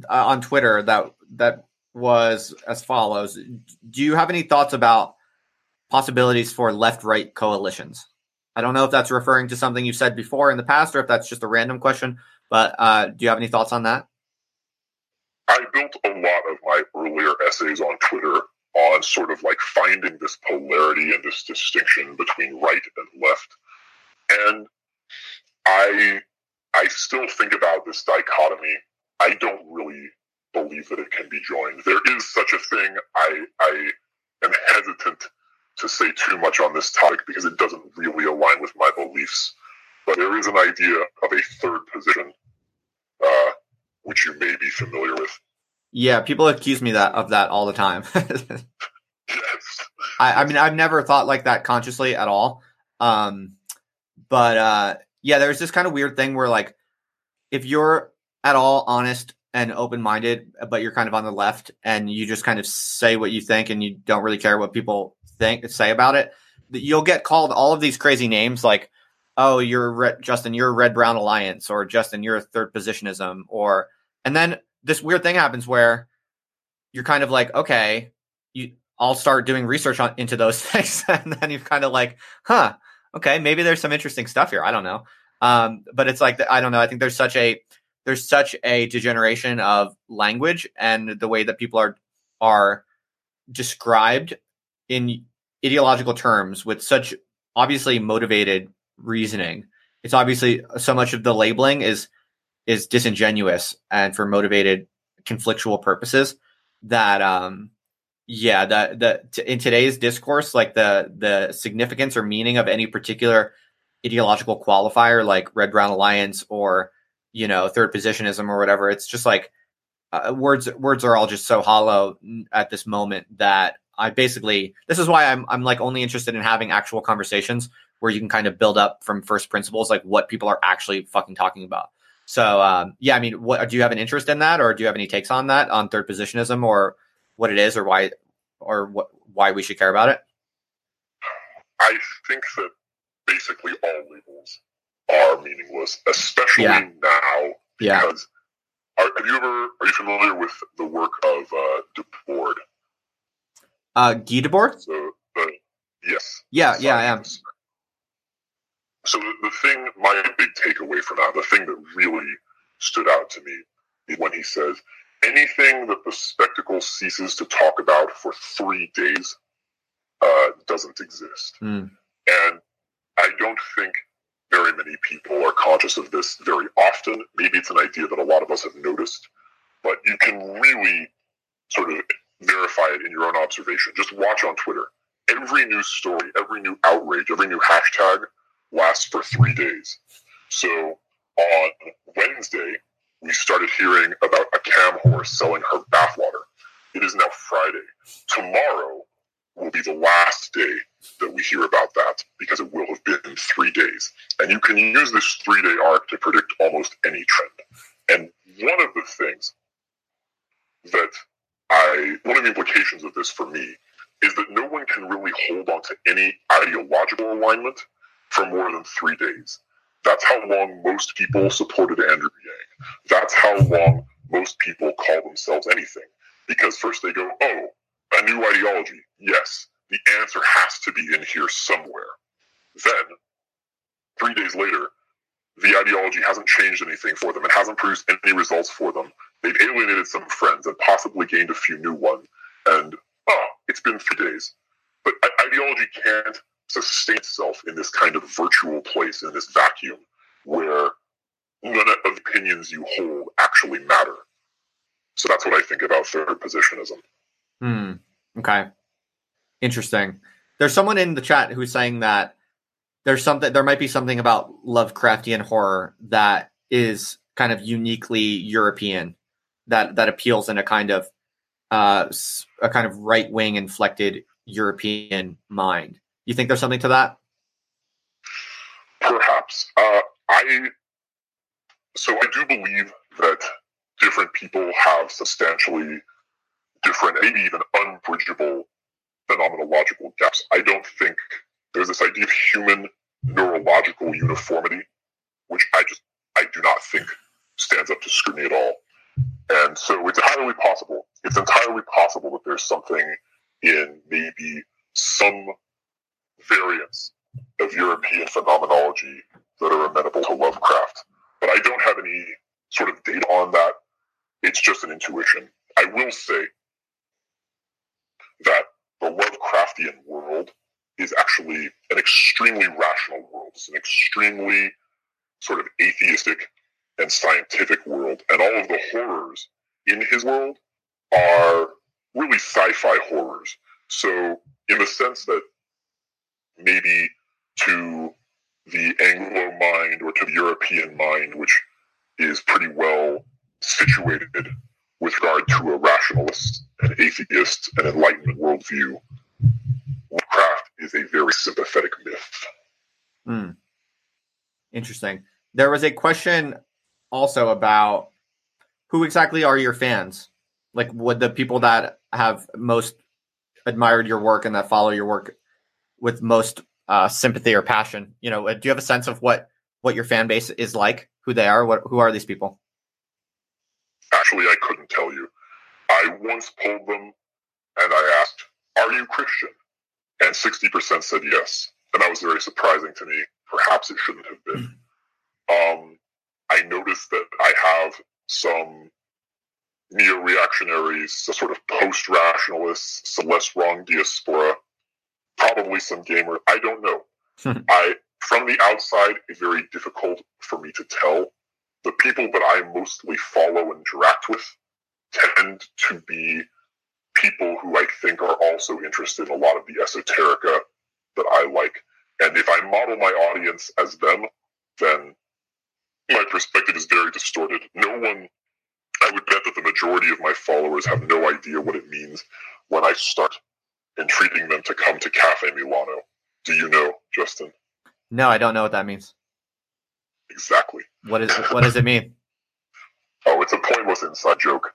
uh, on Twitter that that was as follows: Do you have any thoughts about possibilities for left right coalitions. I don't know if that's referring to something you've said before in the past or if that's just a random question, but uh, do you have any thoughts on that? I built a lot of my earlier essays on Twitter on sort of like finding this polarity and this distinction between right and left. And I I still think about this dichotomy. I don't really believe that it can be joined. There is such a thing. I I am hesitant to say too much on this topic because it doesn't really align with my beliefs. But there is an idea of a third position, uh, which you may be familiar with. Yeah, people accuse me that of that all the time. *laughs* yes. I, I, mean, I've never thought like that consciously at all. Um, but uh, yeah, there's this kind of weird thing where like, if you're at all honest and open minded, but you're kind of on the left and you just kind of say what you think and you don't really care what people think say about it, you'll get called all of these crazy names like, oh, you're Justin, you're Red Brown Alliance, or Justin, you're third positionism, or And then this weird thing happens where you're kind of like, okay, you I'll start doing research on into those *laughs* things, and then you're kind of like, huh, okay, maybe there's some interesting stuff here. I don't know. Um, but it's like I don't know. I think there's such a there's such a degeneration of language and the way that people are are described in ideological terms with such obviously motivated reasoning. It's obviously so much of the labeling is is disingenuous and for motivated conflictual purposes that um yeah that the in today's discourse like the the significance or meaning of any particular ideological qualifier like red brown alliance or you know third positionism or whatever it's just like uh, words words are all just so hollow at this moment that I basically this is why I'm I'm like only interested in having actual conversations where you can kind of build up from first principles like what people are actually fucking talking about. So um, yeah, I mean, what do you have an interest in that, or do you have any takes on that on third positionism, or what it is, or why, or what why we should care about it? I think that basically all labels are meaningless, especially yeah. now yeah. because are, have you ever are you familiar with the work of uh, Debord? Uh, Guy Debord. So, uh, yes. Yeah, yeah, I am. So the, the thing, my big takeaway from that, the thing that really stood out to me, is when he says, "Anything that the spectacle ceases to talk about for three days uh, doesn't exist." Mm. And I don't think very many people are conscious of this very often. Maybe it's an idea that a lot of us have noticed, but you can really sort of verify it in your own observation. Just watch on Twitter. Every new story, every new outrage, every new hashtag lasts for three days. So on Wednesday, we started hearing about a cam horse selling her bathwater. It is now Friday. Tomorrow will be the last day that we hear about that because it will have been three days. And you can use this three day arc to predict almost any trend. And one of the things that I, one of the implications of this for me is that no one can really hold on to any ideological alignment for more than three days. That's how long most people supported Andrew Yang. That's how long most people call themselves anything. Because first they go, oh, a new ideology. Yes, the answer has to be in here somewhere. Then, three days later, the ideology hasn't changed anything for them. It hasn't produced any results for them. They've alienated some friends and possibly gained a few new ones. And, oh, it's been three days. But ideology can't sustain itself in this kind of virtual place, in this vacuum, where none of the opinions you hold actually matter. So that's what I think about third positionism. Hmm. Okay. Interesting. There's someone in the chat who's saying that there's something there might be something about Lovecraftian horror that is kind of uniquely European that that appeals in a kind of uh, a kind of right wing inflected European mind. You think there's something to that? Perhaps. Uh, I so I do believe that different people have substantially different, maybe even unbridgeable phenomenological gaps. I don't think there's this idea of human neurological uniformity, which I just I do not think stands up to scrutiny at all. And so it's entirely possible. It's entirely possible that there's something in maybe some variants of European phenomenology that are amenable to Lovecraft. But I don't have any sort of data on that. It's just an intuition. I will say that the Lovecraftian world is actually an extremely rational world. It's an extremely sort of atheistic and scientific world. And all of the horrors in his world are really sci fi horrors. So, in the sense that maybe to the Anglo mind or to the European mind, which is pretty well situated with regard to a rationalist, an atheist, an enlightenment worldview, is a very sympathetic myth. Hmm. Interesting. There was a question also about who exactly are your fans? Like, would the people that have most admired your work and that follow your work with most uh, sympathy or passion? You know, do you have a sense of what what your fan base is like? Who they are? What who are these people? Actually, I couldn't tell you. I once polled them and I asked, Are you Christian? And 60% said yes. And that was very surprising to me. Perhaps it shouldn't have been. Um, I noticed that I have some neo reactionaries, a sort of post rationalists, some less wrong diaspora, probably some gamers. I don't know. I from the outside, it's very difficult for me to tell. The people that I mostly follow and interact with tend to be people who I think are also interested in a lot of the esoterica that I like. And if I model my audience as them, then my perspective is very distorted. No one, I would bet that the majority of my followers have no idea what it means when I start entreating them to come to Cafe Milano. Do you know, Justin? No, I don't know what that means. Exactly. What is what does it mean? *laughs* oh, it's a pointless inside joke.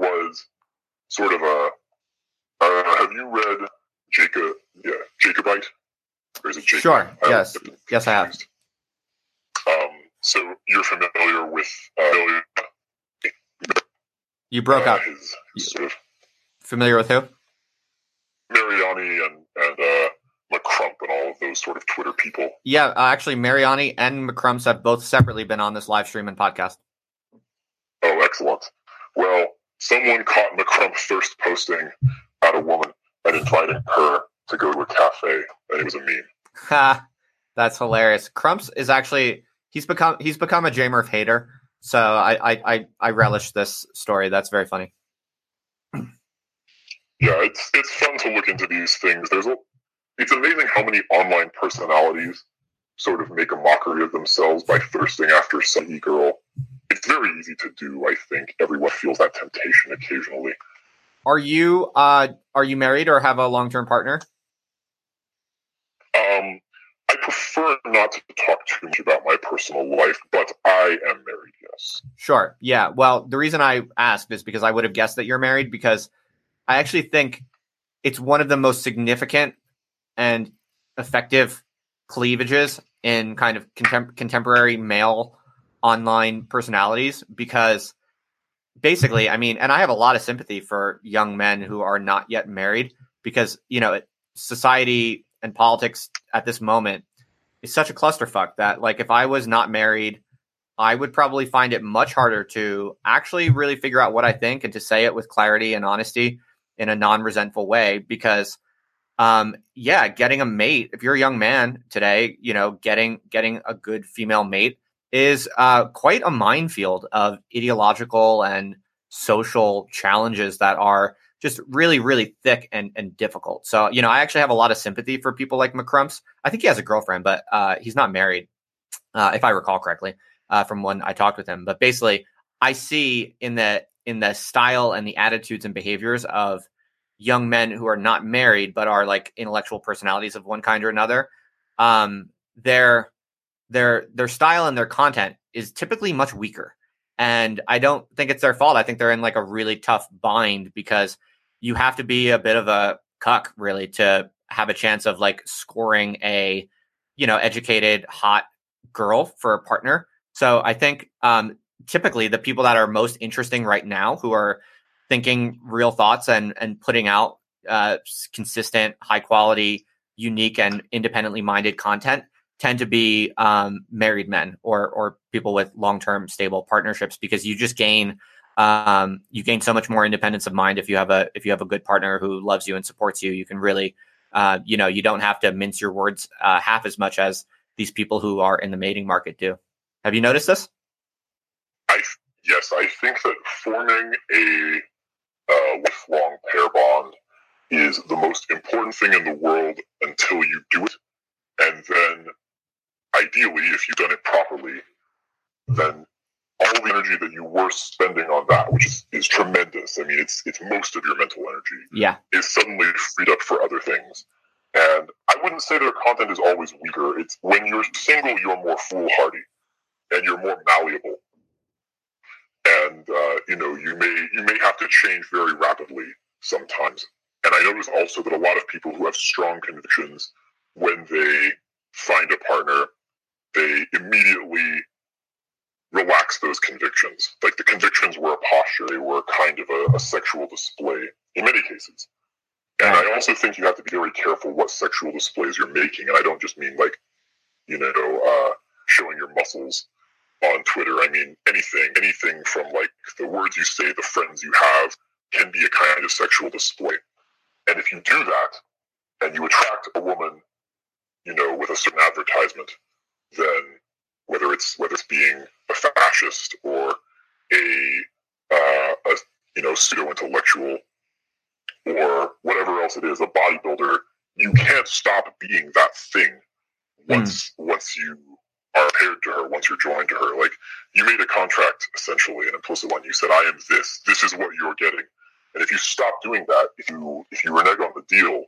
Was sort of a. Uh, have you read Jacob? Yeah, Jacobite. Or is it Jacob? Sure. Yes. Yes, I have. Um, so you're familiar with uh, you broke uh, up. his sort of Familiar with who? Mariani and and uh, McCrump and all of those sort of Twitter people. Yeah, uh, actually, Mariani and McCrumps have both separately been on this live stream and podcast. Oh, excellent. Well, someone caught McCrump thirst posting at a woman and inviting her to go to a cafe, and it was a meme. Ha, that's hilarious. Crumps is actually he's become he's become a J Murph hater. So I, I I I relish this story. That's very funny. Yeah, it's it's fun to look into these things. There's a, it's amazing how many online personalities sort of make a mockery of themselves by thirsting after some girl. It's very easy to do. I think everyone feels that temptation occasionally. Are you uh are you married or have a long term partner? Um, I prefer not to talk too much about my personal life, but I am married. Yes. Sure. Yeah. Well, the reason I asked is because I would have guessed that you're married because I actually think it's one of the most significant and effective cleavages in kind of contem- contemporary male online personalities because basically, I mean, and I have a lot of sympathy for young men who are not yet married because, you know, society and politics at this moment is such a clusterfuck that, like, if I was not married, I would probably find it much harder to actually really figure out what I think and to say it with clarity and honesty in a non-resentful way because um yeah getting a mate if you're a young man today you know getting getting a good female mate is uh quite a minefield of ideological and social challenges that are just really really thick and and difficult. So you know i actually have a lot of sympathy for people like mccrumps. I think he has a girlfriend but uh he's not married uh if i recall correctly uh from when i talked with him. But basically i see in the in the style and the attitudes and behaviors of young men who are not married but are like intellectual personalities of one kind or another um their their their style and their content is typically much weaker. And i don't think it's their fault. I think they're in like a really tough bind because you have to be a bit of a cuck really to have a chance of like scoring a you know educated hot girl for a partner. So i think um typically the people that are most interesting right now who are thinking real thoughts and and putting out uh, consistent, high quality, unique, and independently minded content tend to be um, married men or or people with long term stable partnerships because you just gain um, you gain so much more independence of mind if you have a if you have a good partner who loves you and supports you. You can really uh, you know you don't have to mince your words uh, half as much as these people who are in the mating market do. Have you noticed this? I yes, I think that forming a uh, lifelong pair bond is the most important thing in the world until you do it. And then, ideally, if you've done it properly, then all the energy that you were spending on that, which is, is tremendous. I mean, it's it's most of your mental energy. Yeah. Is suddenly freed up for other things. And I wouldn't say their content is always weaker. It's when you're single, you're more foolhardy and you're more malleable and uh, you know you may you may have to change very rapidly sometimes. And I notice also that a lot of people who have strong convictions, when they find a partner, they immediately relax those convictions. Like the convictions were a posture, they were kind of a, a sexual display in many cases. And I also think you have to be very careful what sexual displays you're making. And I don't just mean like, you know, uh, showing your muscles on Twitter. I mean anything, anything from like the words you say, the friends you have can be a kind of sexual display. And if you do that and you attract a woman, you know, with a certain advertisement, then whether it's whether it's being a fascist or a, uh, a you know pseudo intellectual or whatever else it is, a bodybuilder, you can't stop being that thing once mm. once you are paired to her, once you're joined to her. Like you made a contract essentially, an implicit one. You said, I am this, this is what you're getting. And if you stop doing that, if you if you renege on the deal,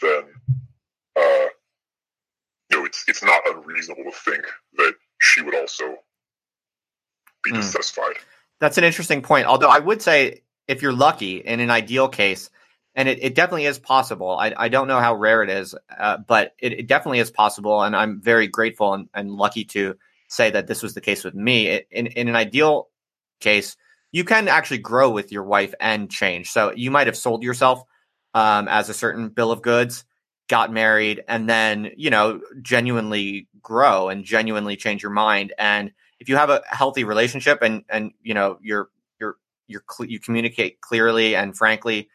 then uh, it's it's not unreasonable to think that she would also be mm. dissatisfied. That's an interesting point. Although I would say if you're lucky in an ideal case, and it, it definitely is possible. I, I don't know how rare it is, uh, but it, it, definitely is possible. And I'm very grateful and, and lucky to say that this was the case with me. It, in, in an ideal case, you can actually grow with your wife and change. So you might have sold yourself um, as a certain bill of goods, got married, and then, you know, genuinely grow and genuinely change your mind. And if you have a healthy relationship and, and, you know, you're, you're, you're, you communicate clearly and frankly,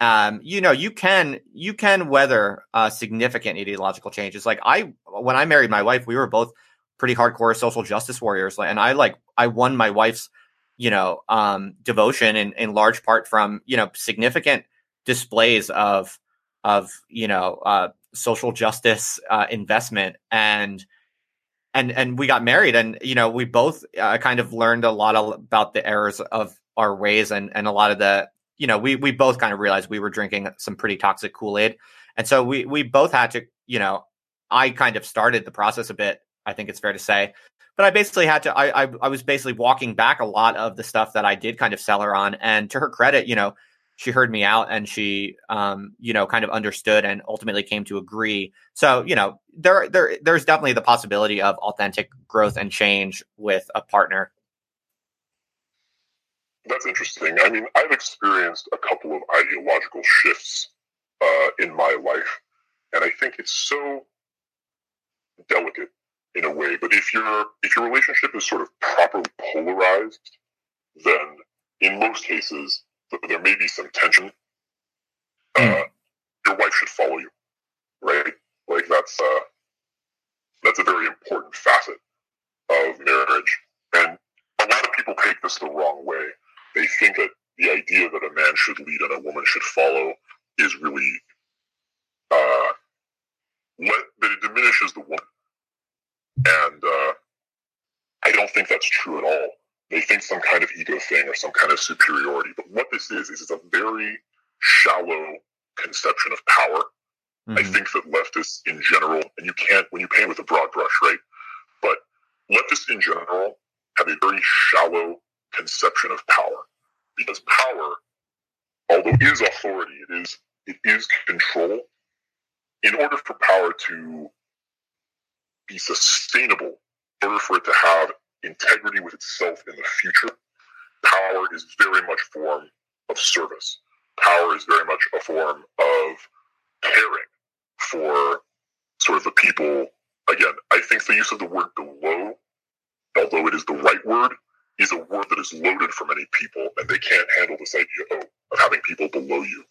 um, you know, you can you can weather uh, significant ideological changes. Like I, when I married my wife, we were both pretty hardcore social justice warriors, and I like I won my wife's you know um, devotion in in large part from you know significant displays of of you know uh, social justice uh, investment and and and we got married and you know we both uh, kind of learned a lot about the errors of our ways and and a lot of the you know, we we both kind of realized we were drinking some pretty toxic Kool Aid, and so we we both had to, you know, I kind of started the process a bit. I think it's fair to say, but I basically had to. I I, I was basically walking back a lot of the stuff that I did kind of sell her on, and to her credit, you know, she heard me out and she, um, you know, kind of understood and ultimately came to agree. So, you know, there there there's definitely the possibility of authentic growth and change with a partner that's interesting. I mean, I've experienced a couple of ideological shifts uh, in my life, and I think it's so delicate in a way. But if your if your relationship is sort of properly polarized, then in most cases there may be some tension. Uh, your wife should follow you, right? Like that's uh, that's a very important facet of marriage, and a lot of people take this the wrong way they think that the idea that a man should lead and a woman should follow is really uh, let, that it diminishes the woman. And uh, I don't think that's true at all. They think some kind of ego thing or some kind of superiority. But what this is, is it's a very shallow conception of power. Mm-hmm. I think that leftists in general, and you can't, when you paint with a broad brush, right? But leftists in general have a very shallow conception of power. Because power, although is authority, it is it is control. In order for power to be sustainable, in order for it to have integrity with itself in the future, power is very much form of service. Power is very much a form of caring for sort of the people. Again, I think the use of the word below, although it is the right word, is a word that is loaded for many people, and they can't handle this idea of, of having people below you.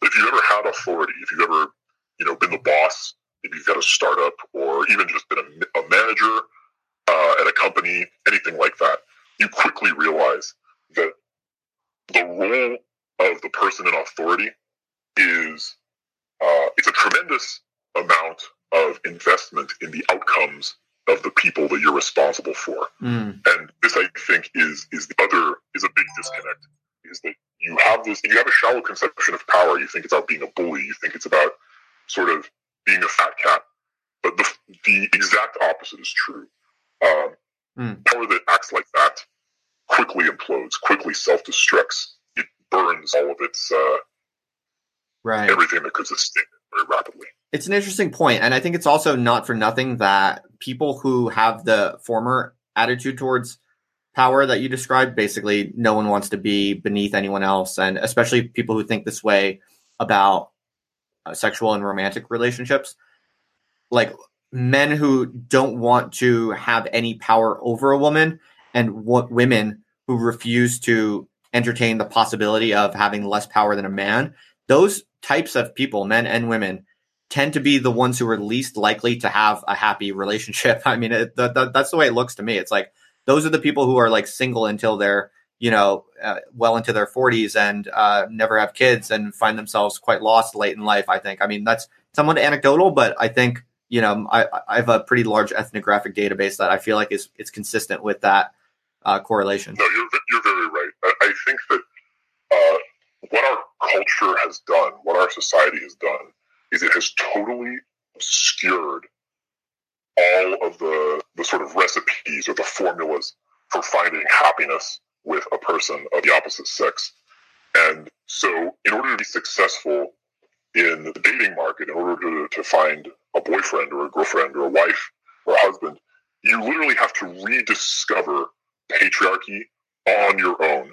But if you've ever had authority, if you've ever, you know, been the boss, if you've got a startup, or even just been a, a manager uh, at a company, anything like that, you quickly realize that the role of the person in authority is uh, it's a tremendous amount of investment in the outcomes of the people that you're responsible for. Mm. And this, I think, is is the other is a big disconnect. Is that you have this you have a shallow conception of power. You think it's about being a bully. You think it's about sort of being a fat cat. But the the exact opposite is true. Um, mm. Power that acts like that quickly implodes, quickly self destructs. It burns all of its uh, right everything that could sustain it very rapidly. It's an interesting point, and I think it's also not for nothing that people who have the former attitude towards power that you described. Basically, no one wants to be beneath anyone else, and especially people who think this way about uh, sexual and romantic relationships. Like men who don't want to have any power over a woman, and what women who refuse to entertain the possibility of having less power than a man. Those types of people, men and women, tend to be the ones who are least likely to have a happy *laughs* relationship. I mean, it, that's the way it looks to me. It's like those are the people who are like single until they're you know uh, well into their 40s and uh, never have kids and find themselves quite lost late in life. I think. I mean, that's somewhat anecdotal, but I think you know I, I have a pretty large ethnographic database that I feel like is it's consistent with that uh, correlation. No, you're you're very right. I, I think that uh, what our culture has done, what our society has done, is it has totally obscured all of the the sort of recipes or the formulas for finding happiness with a person of the opposite sex. And so, in order to be successful in the dating market, in order to, to find boyfriend or a girlfriend or a wife or a husband, you literally have to rediscover patriarchy on your own.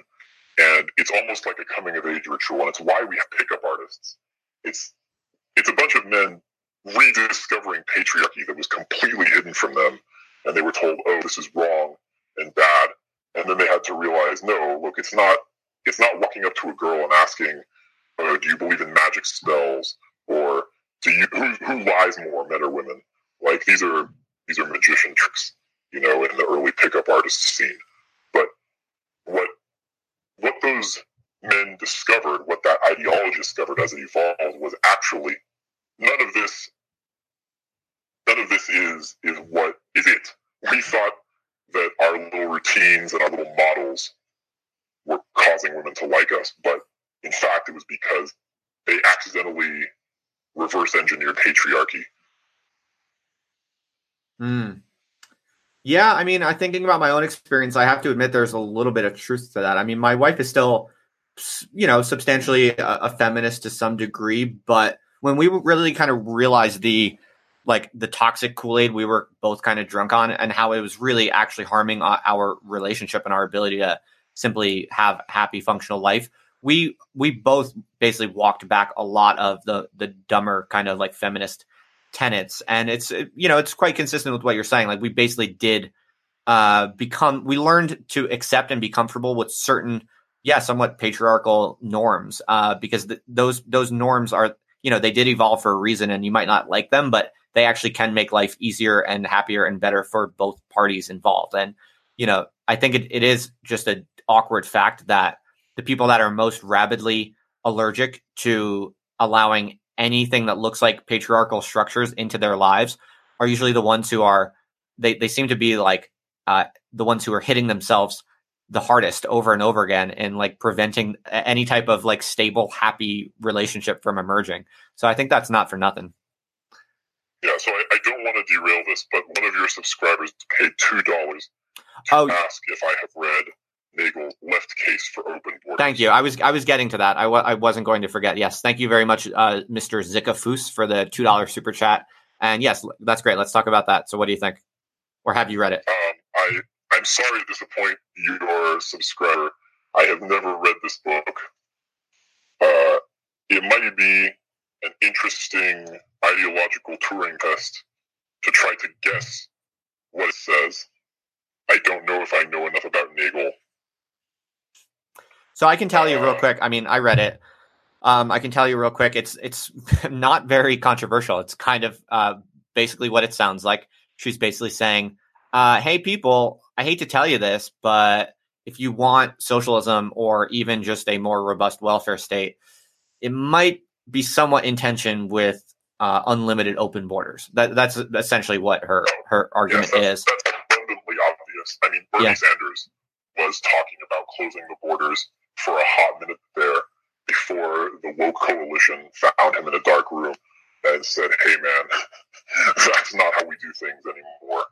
And it's almost like a coming of age ritual. And it's why we have pickup artists. It's it's a bunch of men rediscovering patriarchy that was completely hidden from them. And they were told, oh, this is wrong and bad. And then they had to realize, no, look, it's not it's not walking up to a girl and asking, oh, do you believe in magic spells? Or do you who, who lies more, men or women? Like these are these are magician tricks, you know, in the early pickup artist scene. But what what those men discovered, what that ideology discovered as it evolved, was actually none of this none of this is is what is it. We thought that our little routines and our little models were causing women to like us, but in fact it was because they accidentally reverse engineered patriarchy. Hmm. Yeah, I mean, I thinking about my own experience, I have to admit there's a little bit of truth to that. I mean, my wife is still, you know, substantially a, a feminist to some degree, but when we really kind of realized the like the toxic Kool-Aid we were both kind of drunk on and how it was really actually harming our relationship and our ability to simply have happy functional life we we both basically walked back a lot of the the dumber kind of like feminist tenets. And it's you know it's quite consistent with what you're saying. Like we basically did uh become we learned to accept and be comfortable with certain yeah somewhat patriarchal norms uh because th- those those norms are you know they did evolve for a reason and you might not like them but they actually can make life easier and happier and better for both parties involved. And you know i think it, it is just an awkward fact that the people that are most rabidly allergic to allowing anything that looks like patriarchal structures into their lives are usually the ones who are they, they seem to be like uh, the ones who are hitting themselves the hardest over and over again and like preventing any type of like stable happy relationship from emerging so i think that's not for nothing yeah so i, I don't want to derail this but one of your subscribers paid two dollars to oh. ask if i have read Nagle left case for open borders. Thank you. I was I was getting to that. I w- I wasn't going to forget. Yes, thank you very much, uh, Mr. Zika Foos, for the two dollar super chat. And yes, that's great. Let's talk about that. So, what do you think, or have you read it? Um, I I'm sorry to disappoint you, your subscriber. I have never read this book. Uh, it might be an interesting ideological Turing test to try to guess what it says. I don't know if I know enough about Nagle so I can tell you real quick. I mean, I read it. Um, I can tell you real quick. It's it's *laughs* not very controversial. It's kind of uh, basically what it sounds like. She's basically saying, uh, "Hey, people, I hate to tell you this, but if you want socialism or even just a more robust welfare state, it might be somewhat in tension with uh, unlimited open borders. That, that's essentially what her her argument yes, is. That's abundantly obvious. I mean, Bernie yeah. Sanders was talking about closing the borders for a hot minute there before the woke coalition found him in a dark room and said, "Hey, man, *laughs* that's not how we do things anymore."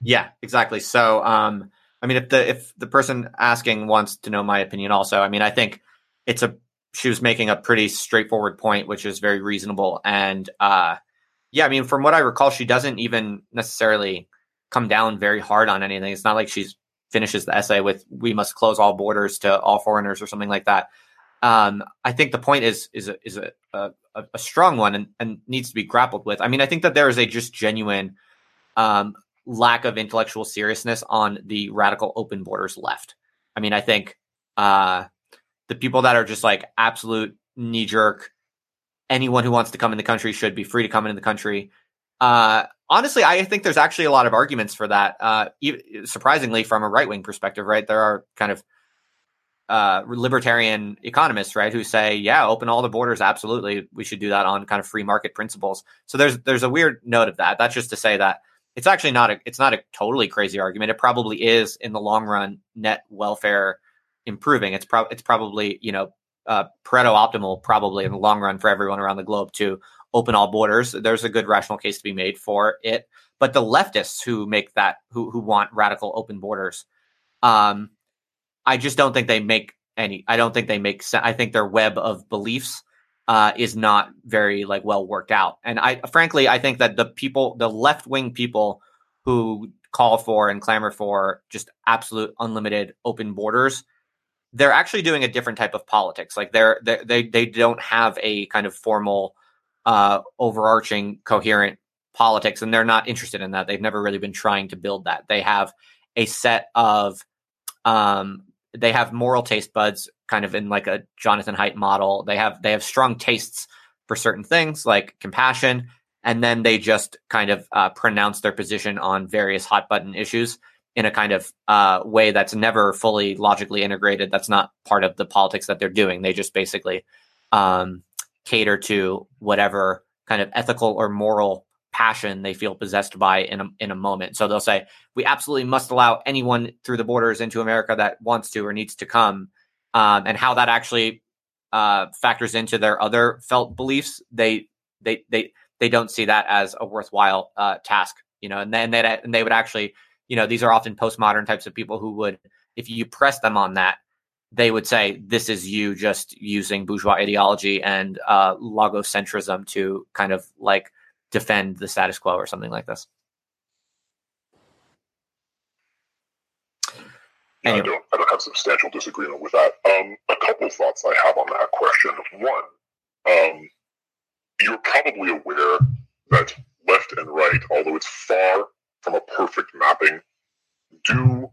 Yeah, exactly. So, um, I mean, if the if the person asking wants to know my opinion, also, I mean, I think it's a she was making a pretty straightforward point, which is very reasonable, and uh, yeah, I mean, from what I recall, she doesn't even necessarily come down very hard on anything. It's not like she's finishes the essay with "We must close all borders to all foreigners" or something like that. Um, I think the point is is a, is a, a, a strong one and, and needs to be grappled with. I mean, I think that there is a just genuine um, lack of intellectual seriousness on the radical open borders left. I mean, I think uh, the people that are just like absolute knee jerk, anyone who wants to come in the country should be free to come into the country. Uh, honestly, I think there's actually a lot of arguments for that. Uh, surprisingly, from a right wing perspective, right? There are kind of uh, libertarian economists, right, who say, yeah, open all the borders. Absolutely, we should do that on kind of free market principles. So there's there's a weird note of that. That's just to say that it's actually not a it's not a totally crazy argument. It probably is in the long run net welfare improving. It's pro- it's probably you know uh, Pareto optimal probably in the long run for everyone around the globe to open all borders. There's a good rational case to be made for it. But the leftists who make that who who want radical open borders, um, I just don't think they make any. I don't think they make sense. I think their web of beliefs uh, is not very like well worked out. And I frankly, I think that the people, the left wing people who call for and clamor for just absolute unlimited open borders, they're actually doing a different type of politics. Like they're, they're they they don't have a kind of formal, uh, overarching, coherent politics, and they're not interested in that. They've never really been trying to build that. They have a set of um, they have moral taste buds kind of in like a Jonathan Haidt model. They have they have strong tastes for certain things like compassion, and then they just kind of uh, pronounce their position on various hot button issues in a kind of uh, way that's never fully logically integrated. That's not part of the politics that they're doing. They just basically um, cater to whatever kind of ethical or moral passion they feel possessed by in a, in a moment. So they'll say, we absolutely must allow anyone through the borders into America that wants to or needs to come. Um, and how that actually uh, factors into their other felt beliefs, they they they they don't see that as a worthwhile uh, task, you know. And then they and they would actually, you know, these are often postmodern types of people who would, if you press them on that, they would say this is you just using bourgeois ideology and uh, logocentrism to kind of like defend the status quo or something like this. Yeah, anyway. I don't. I don't have substantial disagreement with that. Um, a couple thoughts I have on that question. One, um, you're probably aware that left and right, although it's far from a perfect mapping, do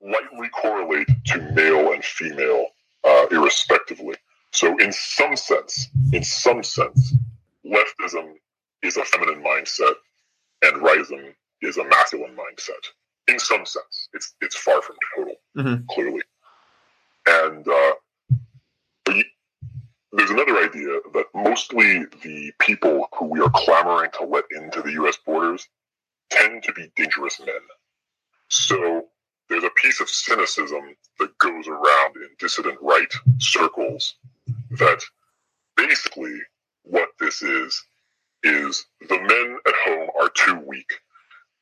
lightly correlate to male and female, uh, irrespectively. So, in some sense, in some sense, leftism is a feminine mindset and rightism is a masculine mindset. In some sense, it's it's far from total, mm-hmm. clearly. And uh, there's another idea that mostly the people who we are clamoring to let into the U.S. borders tend to be dangerous men. So there's a piece of cynicism that goes around in dissident right circles that basically what this is is the men at home are too weak,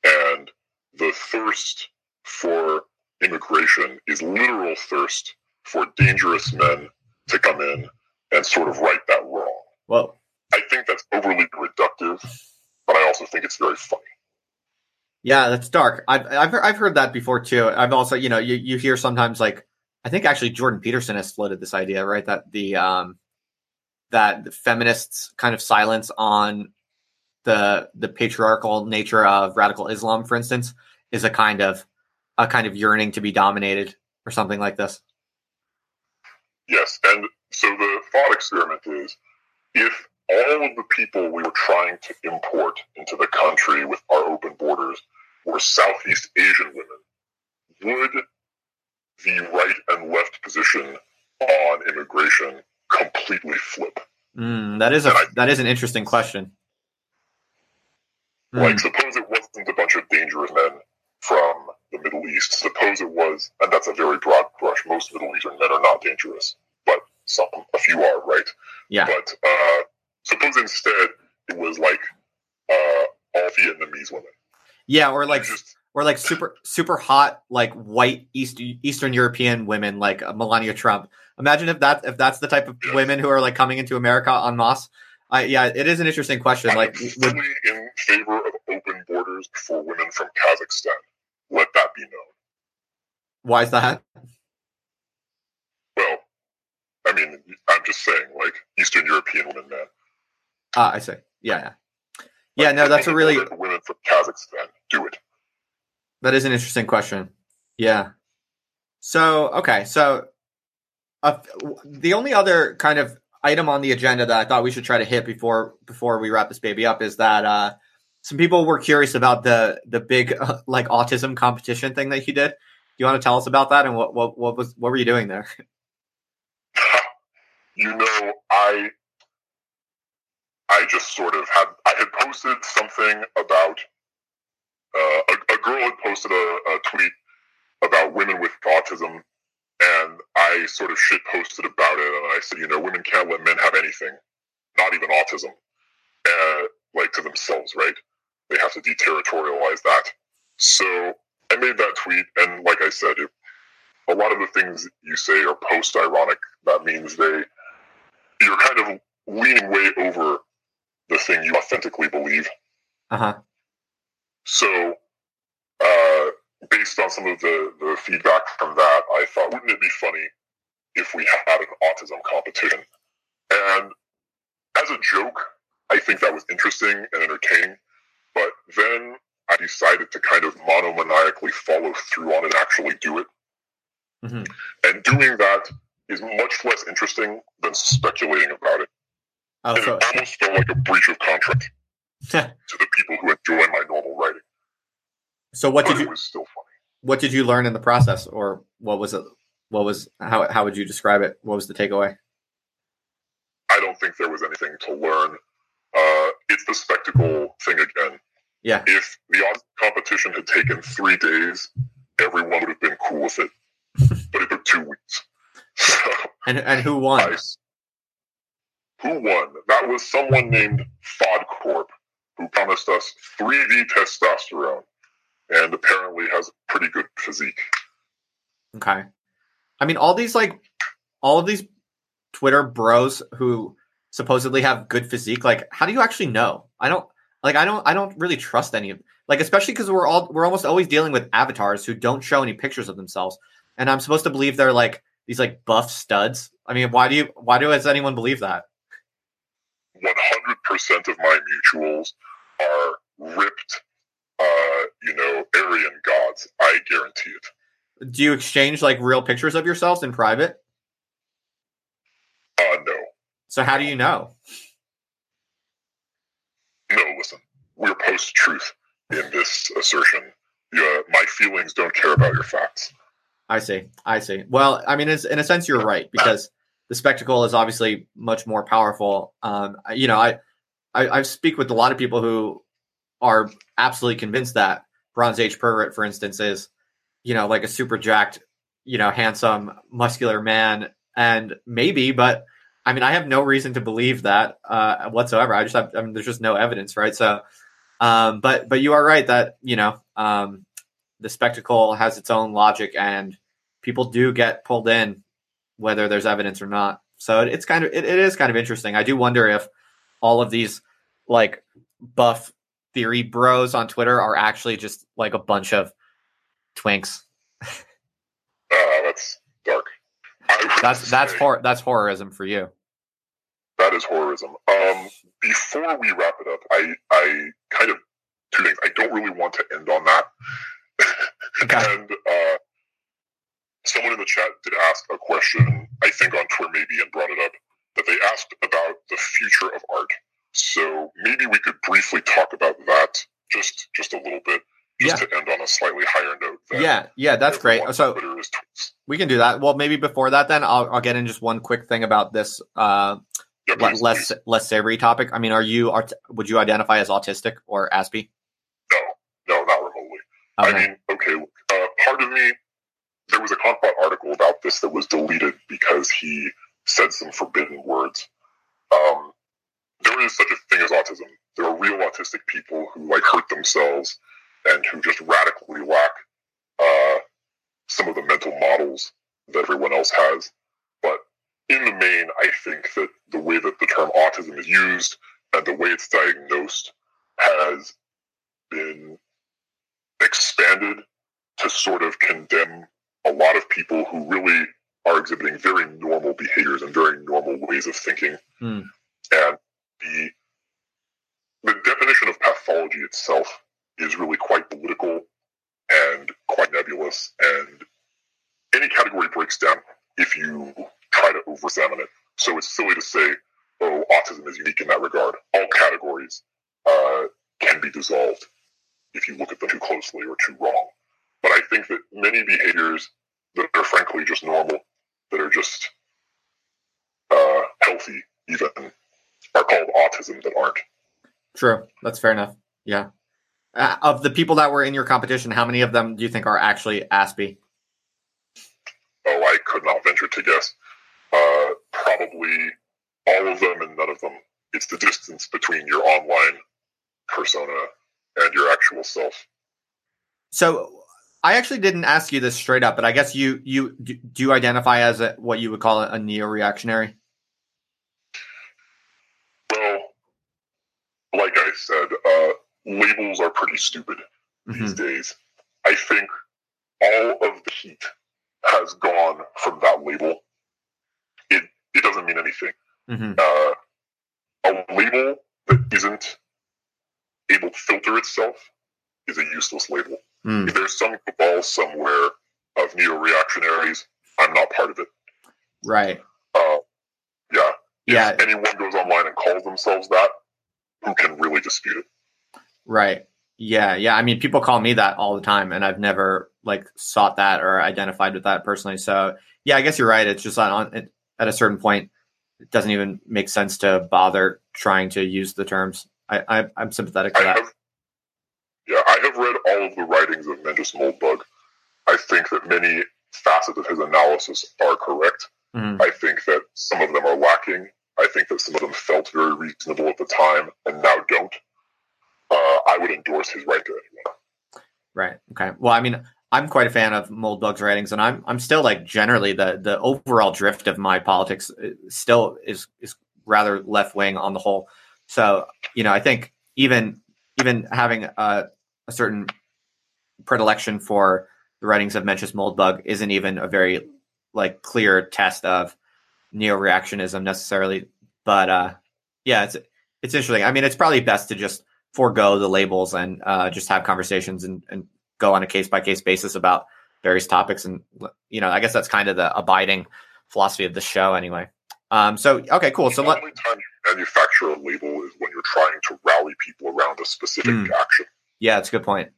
and the thirst for immigration is literal thirst for dangerous men to come in and sort of right that wrong. Well, I think that's overly reductive, but I also think it's very funny. Yeah, that's dark. I've I've I've heard that before too. I've also you know you you hear sometimes like I think actually Jordan Peterson has floated this idea right that the um that the feminists kind of silence on the the patriarchal nature of radical Islam, for instance, is a kind of a kind of yearning to be dominated or something like this. Yes, and so the thought experiment is if all of the people we were trying to import into the country with our open borders were Southeast Asian women, would the right and left position on immigration completely flip? Mm, that is a I, that is an interesting question. Mm. Like, suppose it wasn't a bunch of dangerous men from the Middle East. Suppose it was, and that's a very broad brush. Most Middle Eastern men are not dangerous, but some, a few are, right? Yeah. But uh, suppose instead it was like uh, all Vietnamese women. Yeah, or like just, or like super super hot like white East Eastern European women like Melania Trump. Imagine if that if that's the type of women who are like coming into America en masse. I, yeah, it is an interesting question. I'm like, fully would... in favor of open borders for women from Kazakhstan. Let that be known. Why is that? Well, I mean, I'm just saying, like Eastern European women, man. Ah, I see. Yeah, yeah. Yeah, no, that's a really women from Kazakhstan do it. That is an interesting question. Yeah. So okay, so uh, the only other kind of item on the agenda that I thought we should try to hit before before we wrap this baby up is that uh, some people were curious about the the big uh, *laughs* like autism competition thing that you did. Do you want to tell us about that and what what what was what were you doing there? *laughs* you know, I I just sort of had I had posted something about uh, a, a, girl had posted a, a, tweet about women with autism, and I sort of shit posted about it, and I said, you know, women can't let men have anything, not even autism, uh, like to themselves, right? They have to deterritorialize that. So I made that tweet, and like I said, it, a lot of the things you say are post-ironic. That means they you're kind of leaning way over the thing you authentically believe. Uh huh. So, uh, based on some of the, the feedback from that, I thought, wouldn't it be funny if we had an autism competition? And as a joke, I think that was interesting and entertaining. But then I decided to kind of monomaniacally follow through on and actually do it. Mm-hmm. And doing that is much less interesting than speculating about it. Oh, and so- it almost felt like a breach of contract to the people who enjoy my normal writing. So what but did you? was still funny. What did you learn in the process, or what was it? What was how? How would you describe it? What was the takeaway? I don't think there was anything to learn. Uh, it's the spectacle thing again. Yeah. If the competition had taken three days, everyone would have been cool with it. *laughs* but it took two weeks. So, *laughs* and and who won? I, who won? That was someone named FODCorp, who promised us 3D testosterone and apparently has a pretty good physique. Okay. I mean, all these, like, all of these Twitter bros who supposedly have good physique, like, how do you actually know? I don't, like, I don't, I don't really trust any of, like, especially because we're all, we're almost always dealing with avatars who don't show any pictures of themselves. And I'm supposed to believe they're like these, like, buff studs. I mean, why do you, why do, does anyone believe that? 100% of my mutuals are ripped, uh, you know, Aryan gods. I guarantee it. Do you exchange like real pictures of yourselves in private? Uh, no. So how do you know? No, listen. We're post truth in this assertion. Yeah, my feelings don't care about your facts. I see. I see. Well, I mean, in a sense, you're right because the spectacle is obviously much more powerful. Um, you know, I, I, I speak with a lot of people who are absolutely convinced that Bronze Age pervert, for instance, is you know like a super jacked, you know, handsome, muscular man, and maybe, but I mean, I have no reason to believe that uh, whatsoever. I just have, I mean, there's just no evidence, right? So, um, but but you are right that you know um, the spectacle has its own logic, and people do get pulled in whether there's evidence or not. So it's kind of it, it is kind of interesting. I do wonder if all of these like buff theory bros on Twitter are actually just like a bunch of twinks. Uh, that's dark. That's that's hor- that's horrorism for you. That is horrorism. Um, before we wrap it up, I I kind of two things. I don't really want to end on that. *laughs* Okay. and uh, someone in the chat did ask a question, I think on Twitter maybe, and brought it up that they asked about the future of art. So maybe we could briefly talk about that just just a little bit, just yeah. to end on a slightly higher note. Yeah, yeah, that's great. So we can do that. Well, maybe before that, then I'll, I'll get in just one quick thing about this uh, yeah, please, less please. less savory topic. I mean, are you art- would you identify as autistic or Aspie? No, no, not remotely. Okay. I mean, okay, uh, part of me there was a Confbot article about this that was deleted because he said some forbidden words. Um, there is such a thing as autism. There are real autistic people who like hurt themselves and who just radically lack uh, some of the mental models that everyone else has. But in the main, I think that the way that the term autism is used and the way it's diagnosed has been expanded to sort of condemn a lot of people who really are exhibiting very normal behaviors and very normal ways of thinking. Hmm. And the the definition of pathology itself is really quite political and quite nebulous, and any category breaks down if you try to overexamine it. So it's silly to say, oh, autism is unique in that regard. All categories uh, can be dissolved if you look at them too closely or too wrong. But I think that many behaviors that are frankly just normal, that are just uh, healthy, even, are called autism that aren't. True. That's fair enough. Yeah. Uh, of the people that were in your competition, how many of them do you think are actually Aspie? Oh, I could not venture to guess. Uh, probably all of them and none of them. It's the distance between your online persona and your actual self. So I actually didn't ask you this straight up, but I guess you you do you identify as a, what you would call a neo-reactionary? Well, like I said, uh, labels are pretty stupid mm-hmm. these days. I think all of the heat has gone from that label. It it doesn't mean anything. Mm-hmm. Uh, a label that isn't able to filter itself is a useless label. Mm. If there's some cabal somewhere of neo-reactionaries, I'm not part of it. Right. Uh, yeah. Yeah. If anyone goes online and calls themselves that, who can really dispute it? Right. Yeah. Yeah. I mean, people call me that all the time, and I've never like sought that or identified with that personally. So yeah, I guess you're right. It's just on at a certain point, it doesn't even make sense to bother trying to use the terms. I, I am sympathetic to I that. Have, yeah, I have read all of the writings of Mencius Moldbug. I think that many facets of his analysis are correct. Mm-hmm. I think that some of them are lacking. I think that some of them felt very reasonable at the time and now don't. Uh, I would endorse his right to anyone. Right. Okay. Well, I mean, I'm quite a fan of Moldbug's writings, and I'm I'm still like generally the the overall drift of my politics uh, still is is rather left wing on the whole. So you know, I think even even having a, a certain predilection for the writings of Mencius Moldbug isn't even a very like clear test of neo-reactionism necessarily. But uh, yeah, it's it's interesting. I mean, it's probably best to just forego the labels and uh, just have conversations and, and go on a case by case basis about various topics. And you know, I guess that's kind of the abiding philosophy of the show, anyway. Um, so okay, cool. So the only time you manufacture a label is when you're trying to rally people around a specific mm, action. Yeah, that's a good point.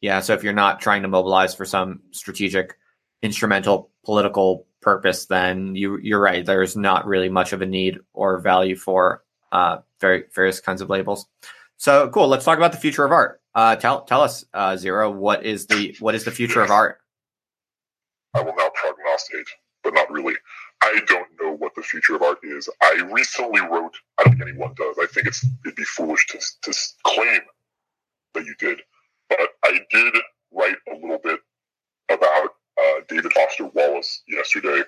Yeah, so if you're not trying to mobilize for some strategic, instrumental political purpose, then you you're right. There's not really much of a need or value for uh, very various kinds of labels. So cool. Let's talk about the future of art. Uh, tell tell us, uh, Zero, what is the what is the future of art? I will now prognosticate, but not really. I don't know what the future of art is. I recently wrote. I don't think anyone does. I think it's it'd be foolish to to claim that you did, but I did write a little bit about uh, David Foster Wallace yesterday,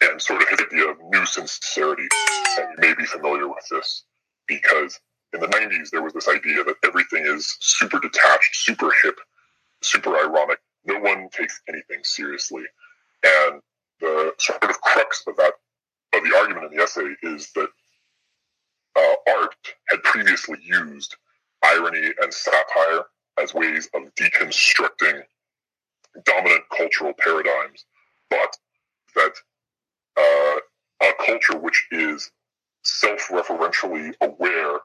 and sort of his idea of new sincerity. And you may be familiar with this because in the 90s, there was this idea that everything is super detached, super hip, super ironic. No one takes anything seriously. And the sort of crux of that, of the argument in the essay is that uh, art had previously used irony and satire as ways of deconstructing dominant cultural paradigms, but that uh, a culture which is self-referentially aware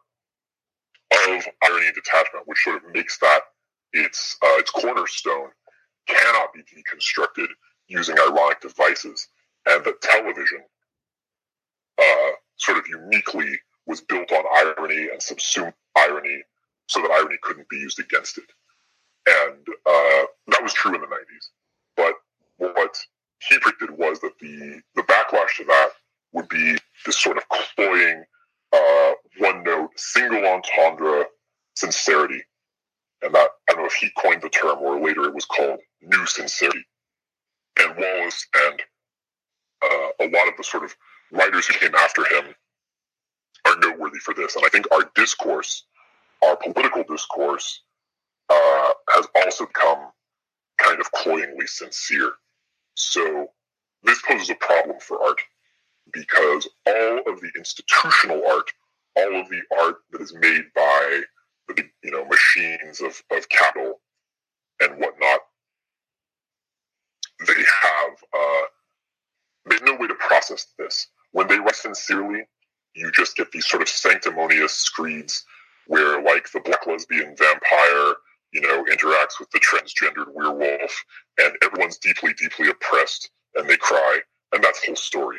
of irony and detachment, which sort of makes that its uh, its cornerstone, cannot be deconstructed using ironic devices, and that television uh, sort of uniquely was built on irony and subsumed irony so that irony couldn't be used against it. And uh, that was true in the 90s. But what he predicted was that the, the backlash to that would be this sort of cloying, uh, one note, single entendre sincerity. And that, I don't know if he coined the term or later it was called new sincerity. And Wallace and uh, a lot of the sort of writers who came after him are noteworthy for this. And I think our discourse, our political discourse, uh, has also become kind of cloyingly sincere. So this poses a problem for art because all of the institutional art, all of the art that is made by the you know machines of, of capital and whatnot, they have uh, no way to process this. When they write sincerely, you just get these sort of sanctimonious screeds where like the black lesbian vampire you know interacts with the transgendered werewolf and everyone's deeply deeply oppressed and they cry and that's the whole story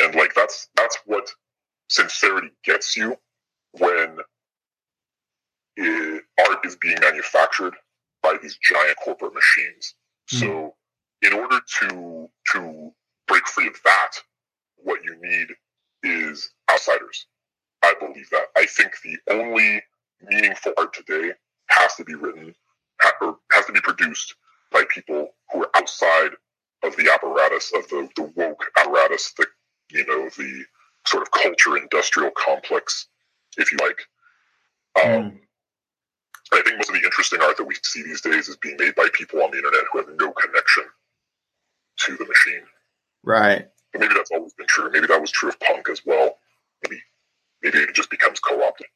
and like that's that's what sincerity gets you when it, art is being manufactured by these giant corporate machines mm. so in order to to break free of that what you need is outsiders I believe that. I think the only meaningful art today has to be written or has to be produced by people who are outside of the apparatus of the, the woke apparatus, the you know the sort of culture industrial complex, if you like. Um, mm. I think most of the interesting art that we see these days is being made by people on the internet who have no connection to the machine. Right. But maybe that's always been true. Maybe that was true of punk as well. Maybe maybe it just becomes co-opted.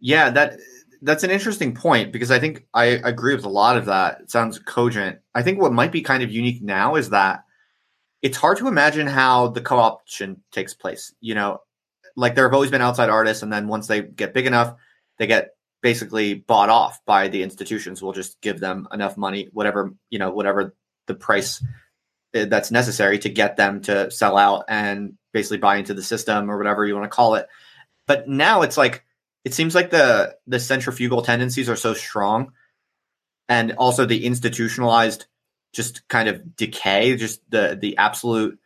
Yeah, that that's an interesting point because I think I agree with a lot of that. It sounds cogent. I think what might be kind of unique now is that it's hard to imagine how the co-option takes place. You know, like there have always been outside artists, and then once they get big enough, they get basically bought off by the institutions. We'll just give them enough money, whatever you know, whatever the price eh, that's necessary to get them to sell out and basically buy into the system or whatever you want to call it. But now it's like it seems like the the centrifugal tendencies are so strong, and also the institutionalized just kind of decay, just the the absolute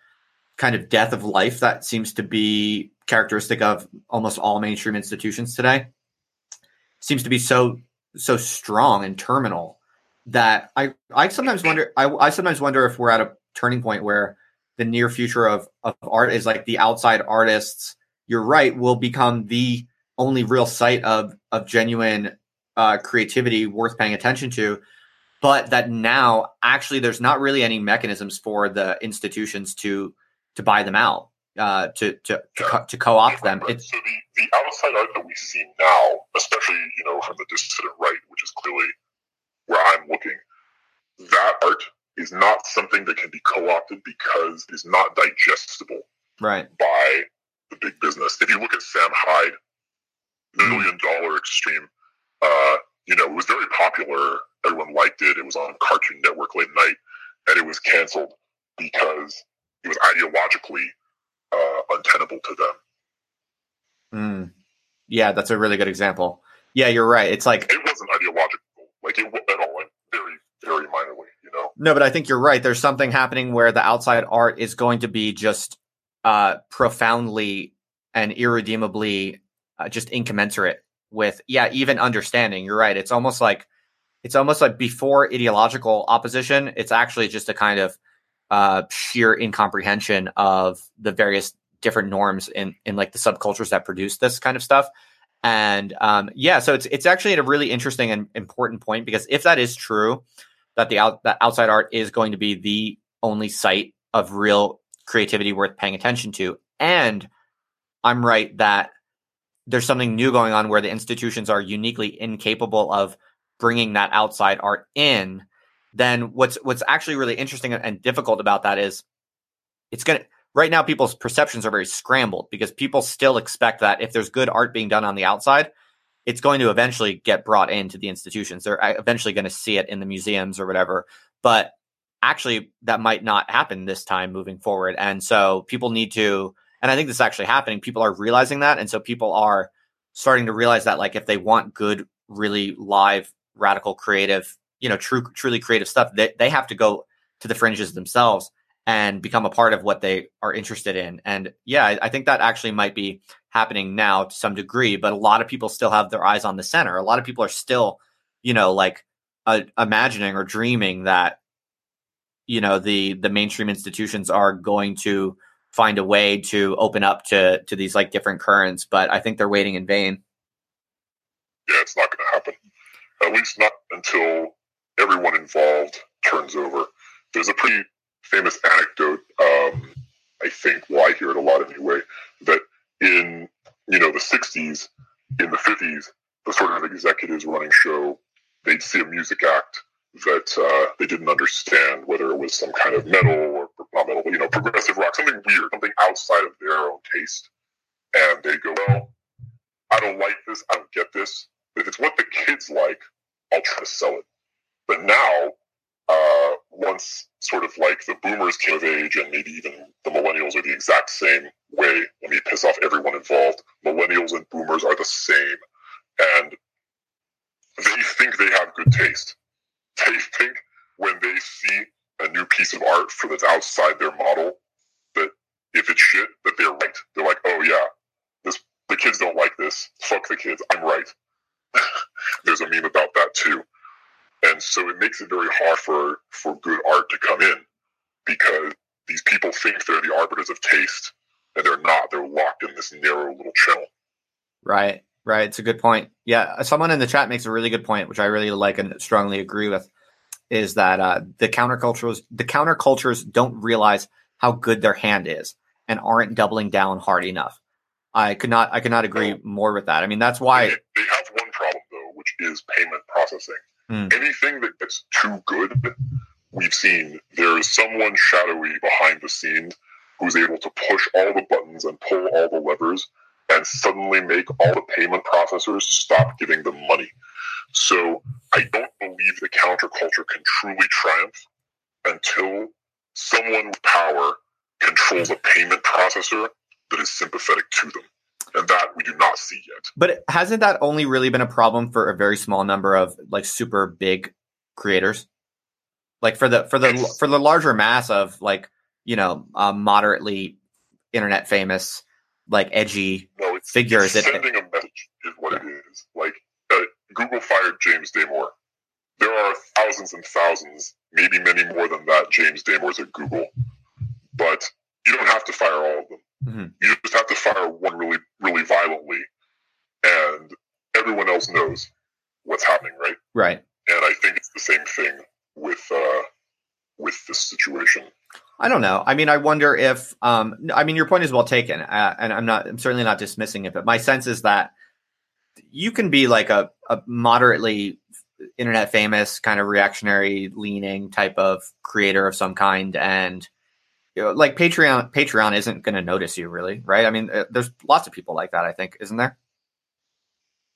kind of death of life that seems to be characteristic of almost all mainstream institutions today seems to be so so strong and terminal that I I sometimes wonder I, I sometimes wonder if we're at a turning point where the near future of, of art is like the outside artists you're right, will become the only real site of of genuine uh, creativity worth paying attention to. But that now actually there's not really any mechanisms for the institutions to to buy them out, uh, to to to, co- to co-opt them. It's, so the, the outside art that we see now, especially you know from the dissident right, which is clearly where I'm looking, that art is not something that can be co-opted because it is not digestible right by the big business. If you look at Sam Hyde, Million Dollar Extreme, uh, you know, it was very popular. Everyone liked it. It was on Cartoon Network late night, and it was canceled because it was ideologically uh, untenable to them. Mm. Yeah, that's a really good example. Yeah, you're right. It's like it wasn't ideological, like it at all, like very, very minorly, you know. No, but I think you're right. There's something happening where the outside art is going to be just uh, profoundly and irredeemably uh, just incommensurate with yeah even understanding. You're right. It's almost like it's almost like before ideological opposition it's actually just a kind of uh, sheer incomprehension of the various different norms in in like the subcultures that produce this kind of stuff. And um, yeah so it's it's actually a really interesting and important point because if that is true that the out that outside art is going to be the only site of real creativity worth paying attention to. And I'm right that there's something new going on where the institutions are uniquely incapable of bringing that outside art in. Then what's what's actually really interesting and difficult about that is it's going to right now people's perceptions are very scrambled because people still expect that if there's good art being done on the outside, it's going to eventually get brought into the institutions. They're uh, eventually going to see it in the museums or whatever. But actually that might not happen this time moving forward. And so people need to, and I think this is actually happening. People are realizing that. And so people are starting to realize that like if they want good, really live, radical, creative, you know, true, truly creative stuff, they, they have to go to the fringes themselves and become a part of what they are interested in. And yeah, I, I think that actually might be happening now to some degree, but a lot of people still have their eyes on the center. A lot of people are still, you know, like uh, imagining or dreaming that you know the the mainstream institutions are going to find a way to open up to to these like different currents but i think they're waiting in vain yeah it's not going to happen at least not until everyone involved turns over. There's a pretty famous anecdote. Um, I think, well, I hear it a lot anyway, that in you know the '60s, in the '50s, the sort of executives running show, they'd see a music act that uh, they didn't understand, whether it was some kind of metal metal, you know, progressive rock, something weird, something outside of their own taste, and they go, "Well, I don't like this. I don't get this. If it's what the kids like, I'll try to sell it." But now, uh, once sort of like the boomers came of age, and maybe even the millennials are the exact same way. Let me piss off everyone involved. Millennials and boomers are the same, and they think they have good taste. They think when they see a new piece of art for that's outside their model, that if it's shit, that they're right. They're like, oh yeah, this the kids don't like this. Fuck the kids. I'm right. *laughs* There's a meme about that too. And so it makes it very hard for, for good art to come in because these people think they're the arbiters of taste and they're not. They're locked in this narrow little channel. Right, right. It's a good point. Yeah, someone in the chat makes a really good point, which I really like and strongly agree with, is that uh, the countercultures the countercultures don't realize how good their hand is and aren't doubling down hard enough. I could not I could not agree more with that. I mean, that's why they, they have one problem though, which is payment processing. Mm. Anything that gets too good, we've seen there is someone shadowy behind the scenes who's able to push all the buttons and pull all the levers and suddenly make all the payment processors stop giving them money. So I don't believe the counterculture can truly triumph until someone with power controls a payment processor that is sympathetic to them. And that we do not see yet. But hasn't that only really been a problem for a very small number of like super big creators? Like for the for the it's, for the larger mass of like you know um, moderately internet famous like edgy no, it's, figures. It's sending it, a message is what yeah. it is. Like uh, Google fired James Damore. There are thousands and thousands, maybe many more than that, James Damores at Google. But you don't have to fire all of them. Mm-hmm. You just have to fire one really, really violently, and everyone else knows what's happening, right? Right. And I think it's the same thing with uh, with this situation. I don't know. I mean, I wonder if. Um, I mean, your point is well taken, uh, and I'm not. I'm certainly not dismissing it, but my sense is that you can be like a, a moderately internet famous kind of reactionary leaning type of creator of some kind and you know, like Patreon, Patreon isn't going to notice you really, right? I mean, uh, there's lots of people like that. I think, isn't there?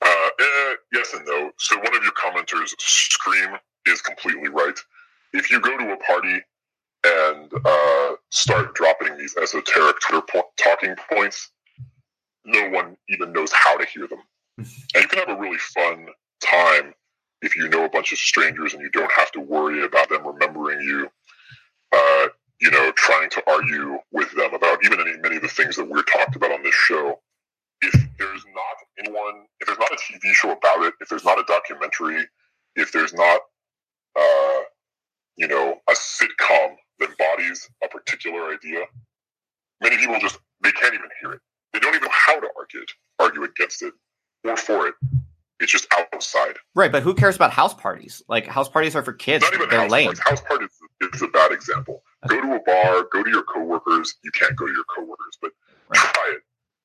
Uh, eh, yes and no. So one of your commenters, Scream, is completely right. If you go to a party and uh, start dropping these esoteric Twitter po- talking points, no one even knows how to hear them. *laughs* and you can have a really fun time if you know a bunch of strangers and you don't have to worry about them remembering you. Uh, you know, trying to argue with them about even any, many of the things that we're talked about on this show. If there's not anyone, if there's not a TV show about it, if there's not a documentary, if there's not, uh, you know, a sitcom that embodies a particular idea, many people just they can't even hear it. They don't even know how to argue it, argue against it or for it. It's just outside. Right, but who cares about house parties? Like house parties are for kids. Not even They're house lame. Parties. House parties is a bad example. Okay. Go to a bar, go to your coworkers. You can't go to your coworkers, but right. try it.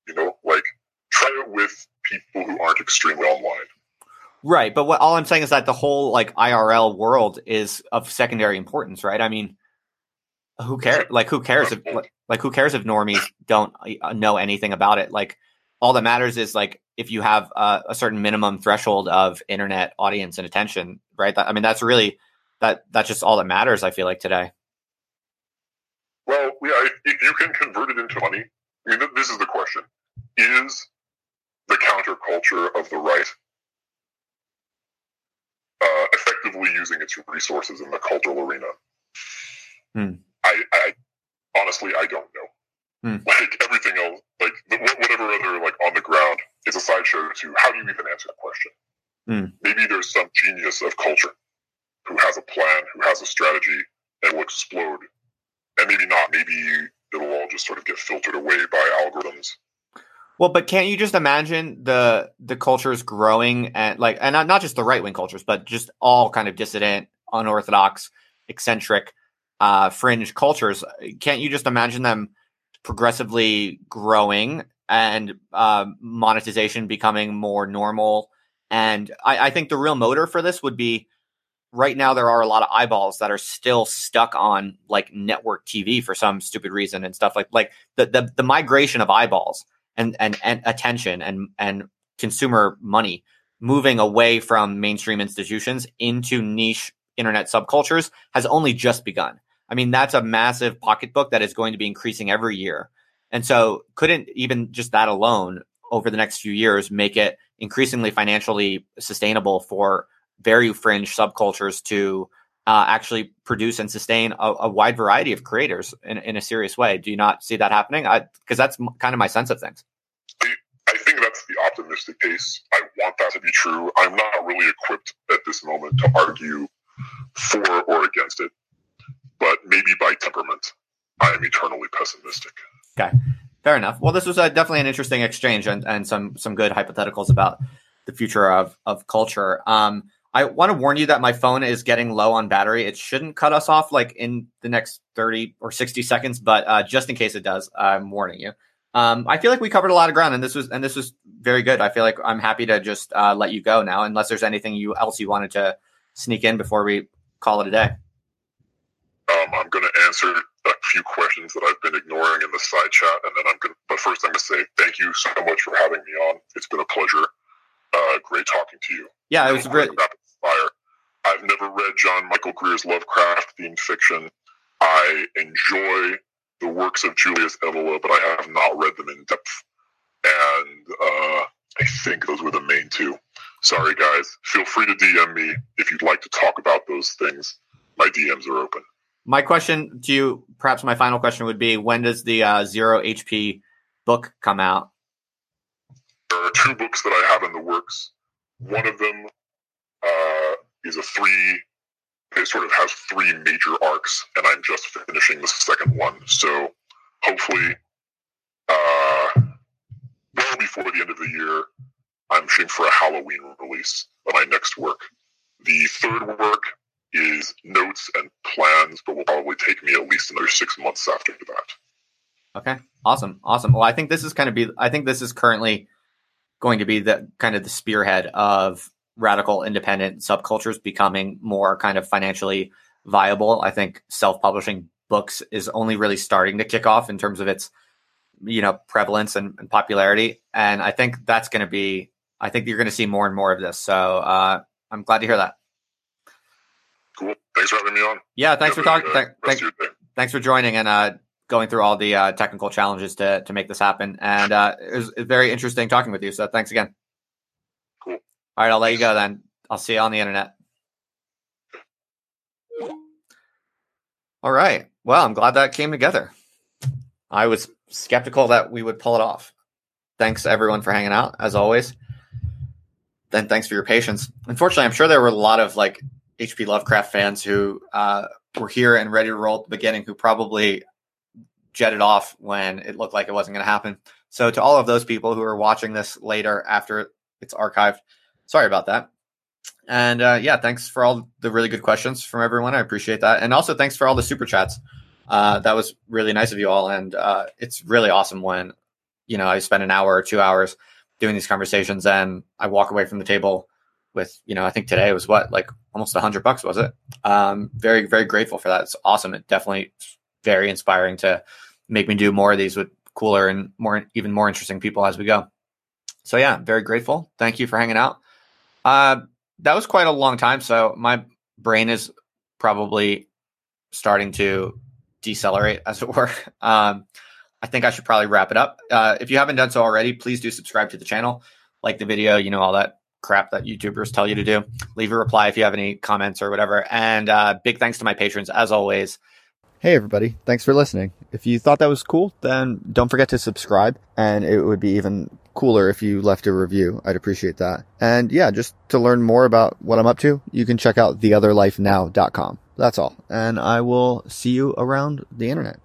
You know, like try it with people who aren't extremely online. Right, but what all I'm saying is that the whole like IRL world is of secondary importance, right? I mean, who cares? Like, who cares if like who cares if normies don't uh, know anything about it? Like, all that matters is like if you have uh, a certain minimum threshold of internet audience and attention, right? That, I mean, that's really that that's just all that matters. I feel like today. Well, yeah, if you can convert it into money. I mean, this is the question: Is the counterculture of the right uh, effectively using its resources in the cultural arena? Hmm. I, I honestly, I don't know. Hmm. Like everything else, like whatever other like on the ground, it's a sideshow to how do you even answer that question? Hmm. Maybe there's some genius of culture who has a plan, who has a strategy, and will explode. And maybe not. Maybe it'll all just sort of get filtered away by algorithms. Well, but can't you just imagine the the cultures growing and like and not, not just the right wing cultures, but just all kind of dissident, unorthodox eccentric uh, fringe cultures. Can't you just imagine them progressively growing and uh, monetization becoming more normal? And I, I think the real motor for this would be right now there are a lot of eyeballs that are still stuck on like network TV for some stupid reason and stuff like like the the, the migration of eyeballs and, and and attention and and consumer money moving away from mainstream institutions into niche internet subcultures has only just begun. I mean, that's a massive pocketbook that is going to be increasing every year. And so couldn't even just that alone over the next few years make it increasingly financially sustainable for very fringe subcultures to uh, actually produce and sustain a, a, wide variety of creators in, in a serious way. Do you not see that happening? Because that's m- kind of my sense of things. I think that's the optimistic case. I want that to be true. I'm not really equipped at this moment to argue for or against it, but maybe by temperament, I am eternally pessimistic. Okay, fair enough. Well, this was a, definitely an interesting exchange and, and some some good hypotheticals about the future of of culture. Um, I want to warn you that my phone is getting low on battery. It shouldn't cut us off like in the next 30 or 60 seconds, but uh, just in case it does, I'm warning you. Um, I feel like we covered a lot of ground and this was and this was very good. I feel like I'm happy to just uh, let you go now, unless there's anything you else you wanted to sneak in before we call it a day. Um, I'm going to answer a few questions that I've been ignoring in the side chat, and then I'm going. to But first, I'm going to say thank you so much for having me on. It's been a pleasure. Uh, great talking to you. Yeah, it was great. Fire. I've never read John Michael Greer's Lovecraft themed fiction. I enjoy the works of Julius Evola, but I have not read them in depth. And uh, I think those were the main two. Sorry, guys. Feel free to DM me if you'd like to talk about those things. My DMs are open. My question to you, perhaps my final question would be when does the uh, Zero HP book come out? There are two books that I have in the works. One of them uh, is a three. It sort of has three major arcs, and I'm just finishing the second one. So hopefully, uh, well before the end of the year, I'm shooting for a Halloween release of my next work. The third work is notes and plans, but will probably take me at least another six months after that. Okay, awesome, awesome. Well, I think this is kind of be. I think this is currently going to be the kind of the spearhead of radical independent subcultures becoming more kind of financially viable. I think self-publishing books is only really starting to kick off in terms of its you know prevalence and, and popularity and i think that's going to be i think you're going to see more and more of this so uh, i'm glad to hear that cool thanks for having me on yeah thanks for talking th- th- thanks for joining and uh, going through all the uh, technical challenges to to make this happen and uh, it was very interesting talking with you so thanks again all right, I'll let you go then. I'll see you on the internet. All right. Well, I'm glad that came together. I was skeptical that we would pull it off. Thanks everyone for hanging out as always. Then thanks for your patience. Unfortunately, I'm sure there were a lot of like HP Lovecraft fans who uh, were here and ready to roll at the beginning who probably jetted off when it looked like it wasn't going to happen. So to all of those people who are watching this later after it's archived, sorry about that. And uh, yeah, thanks for all the really good questions from everyone. I appreciate that. And also thanks for all the super chats. Uh, that was really nice of you all. And uh, it's really awesome when, you know, I spend an hour or two hours doing these conversations and I walk away from the table with, you know, I think today was what, like almost a hundred bucks, was it? Um, very, very grateful for that. It's awesome. It definitely very inspiring to make me do more of these with cooler and more, even more interesting people as we go. So yeah, very grateful. Thank you for hanging out. Uh, that was quite a long time. So my brain is probably starting to decelerate, as it were. *laughs* Um, I think I should probably wrap it up. Uh, if you haven't done so already, please do subscribe to the channel, like the video, you know, all that crap that YouTubers tell you to do. Leave a reply if you have any comments or whatever. And uh, big thanks to my patrons, as always. Hey, everybody. Thanks for listening. If you thought that was cool, then don't forget to subscribe, and it would be even cooler if you left a review. I'd appreciate that. And yeah, just to learn more about what I'm up to, you can check out theotherlifenow.com. That's all. And I will see you around the internet.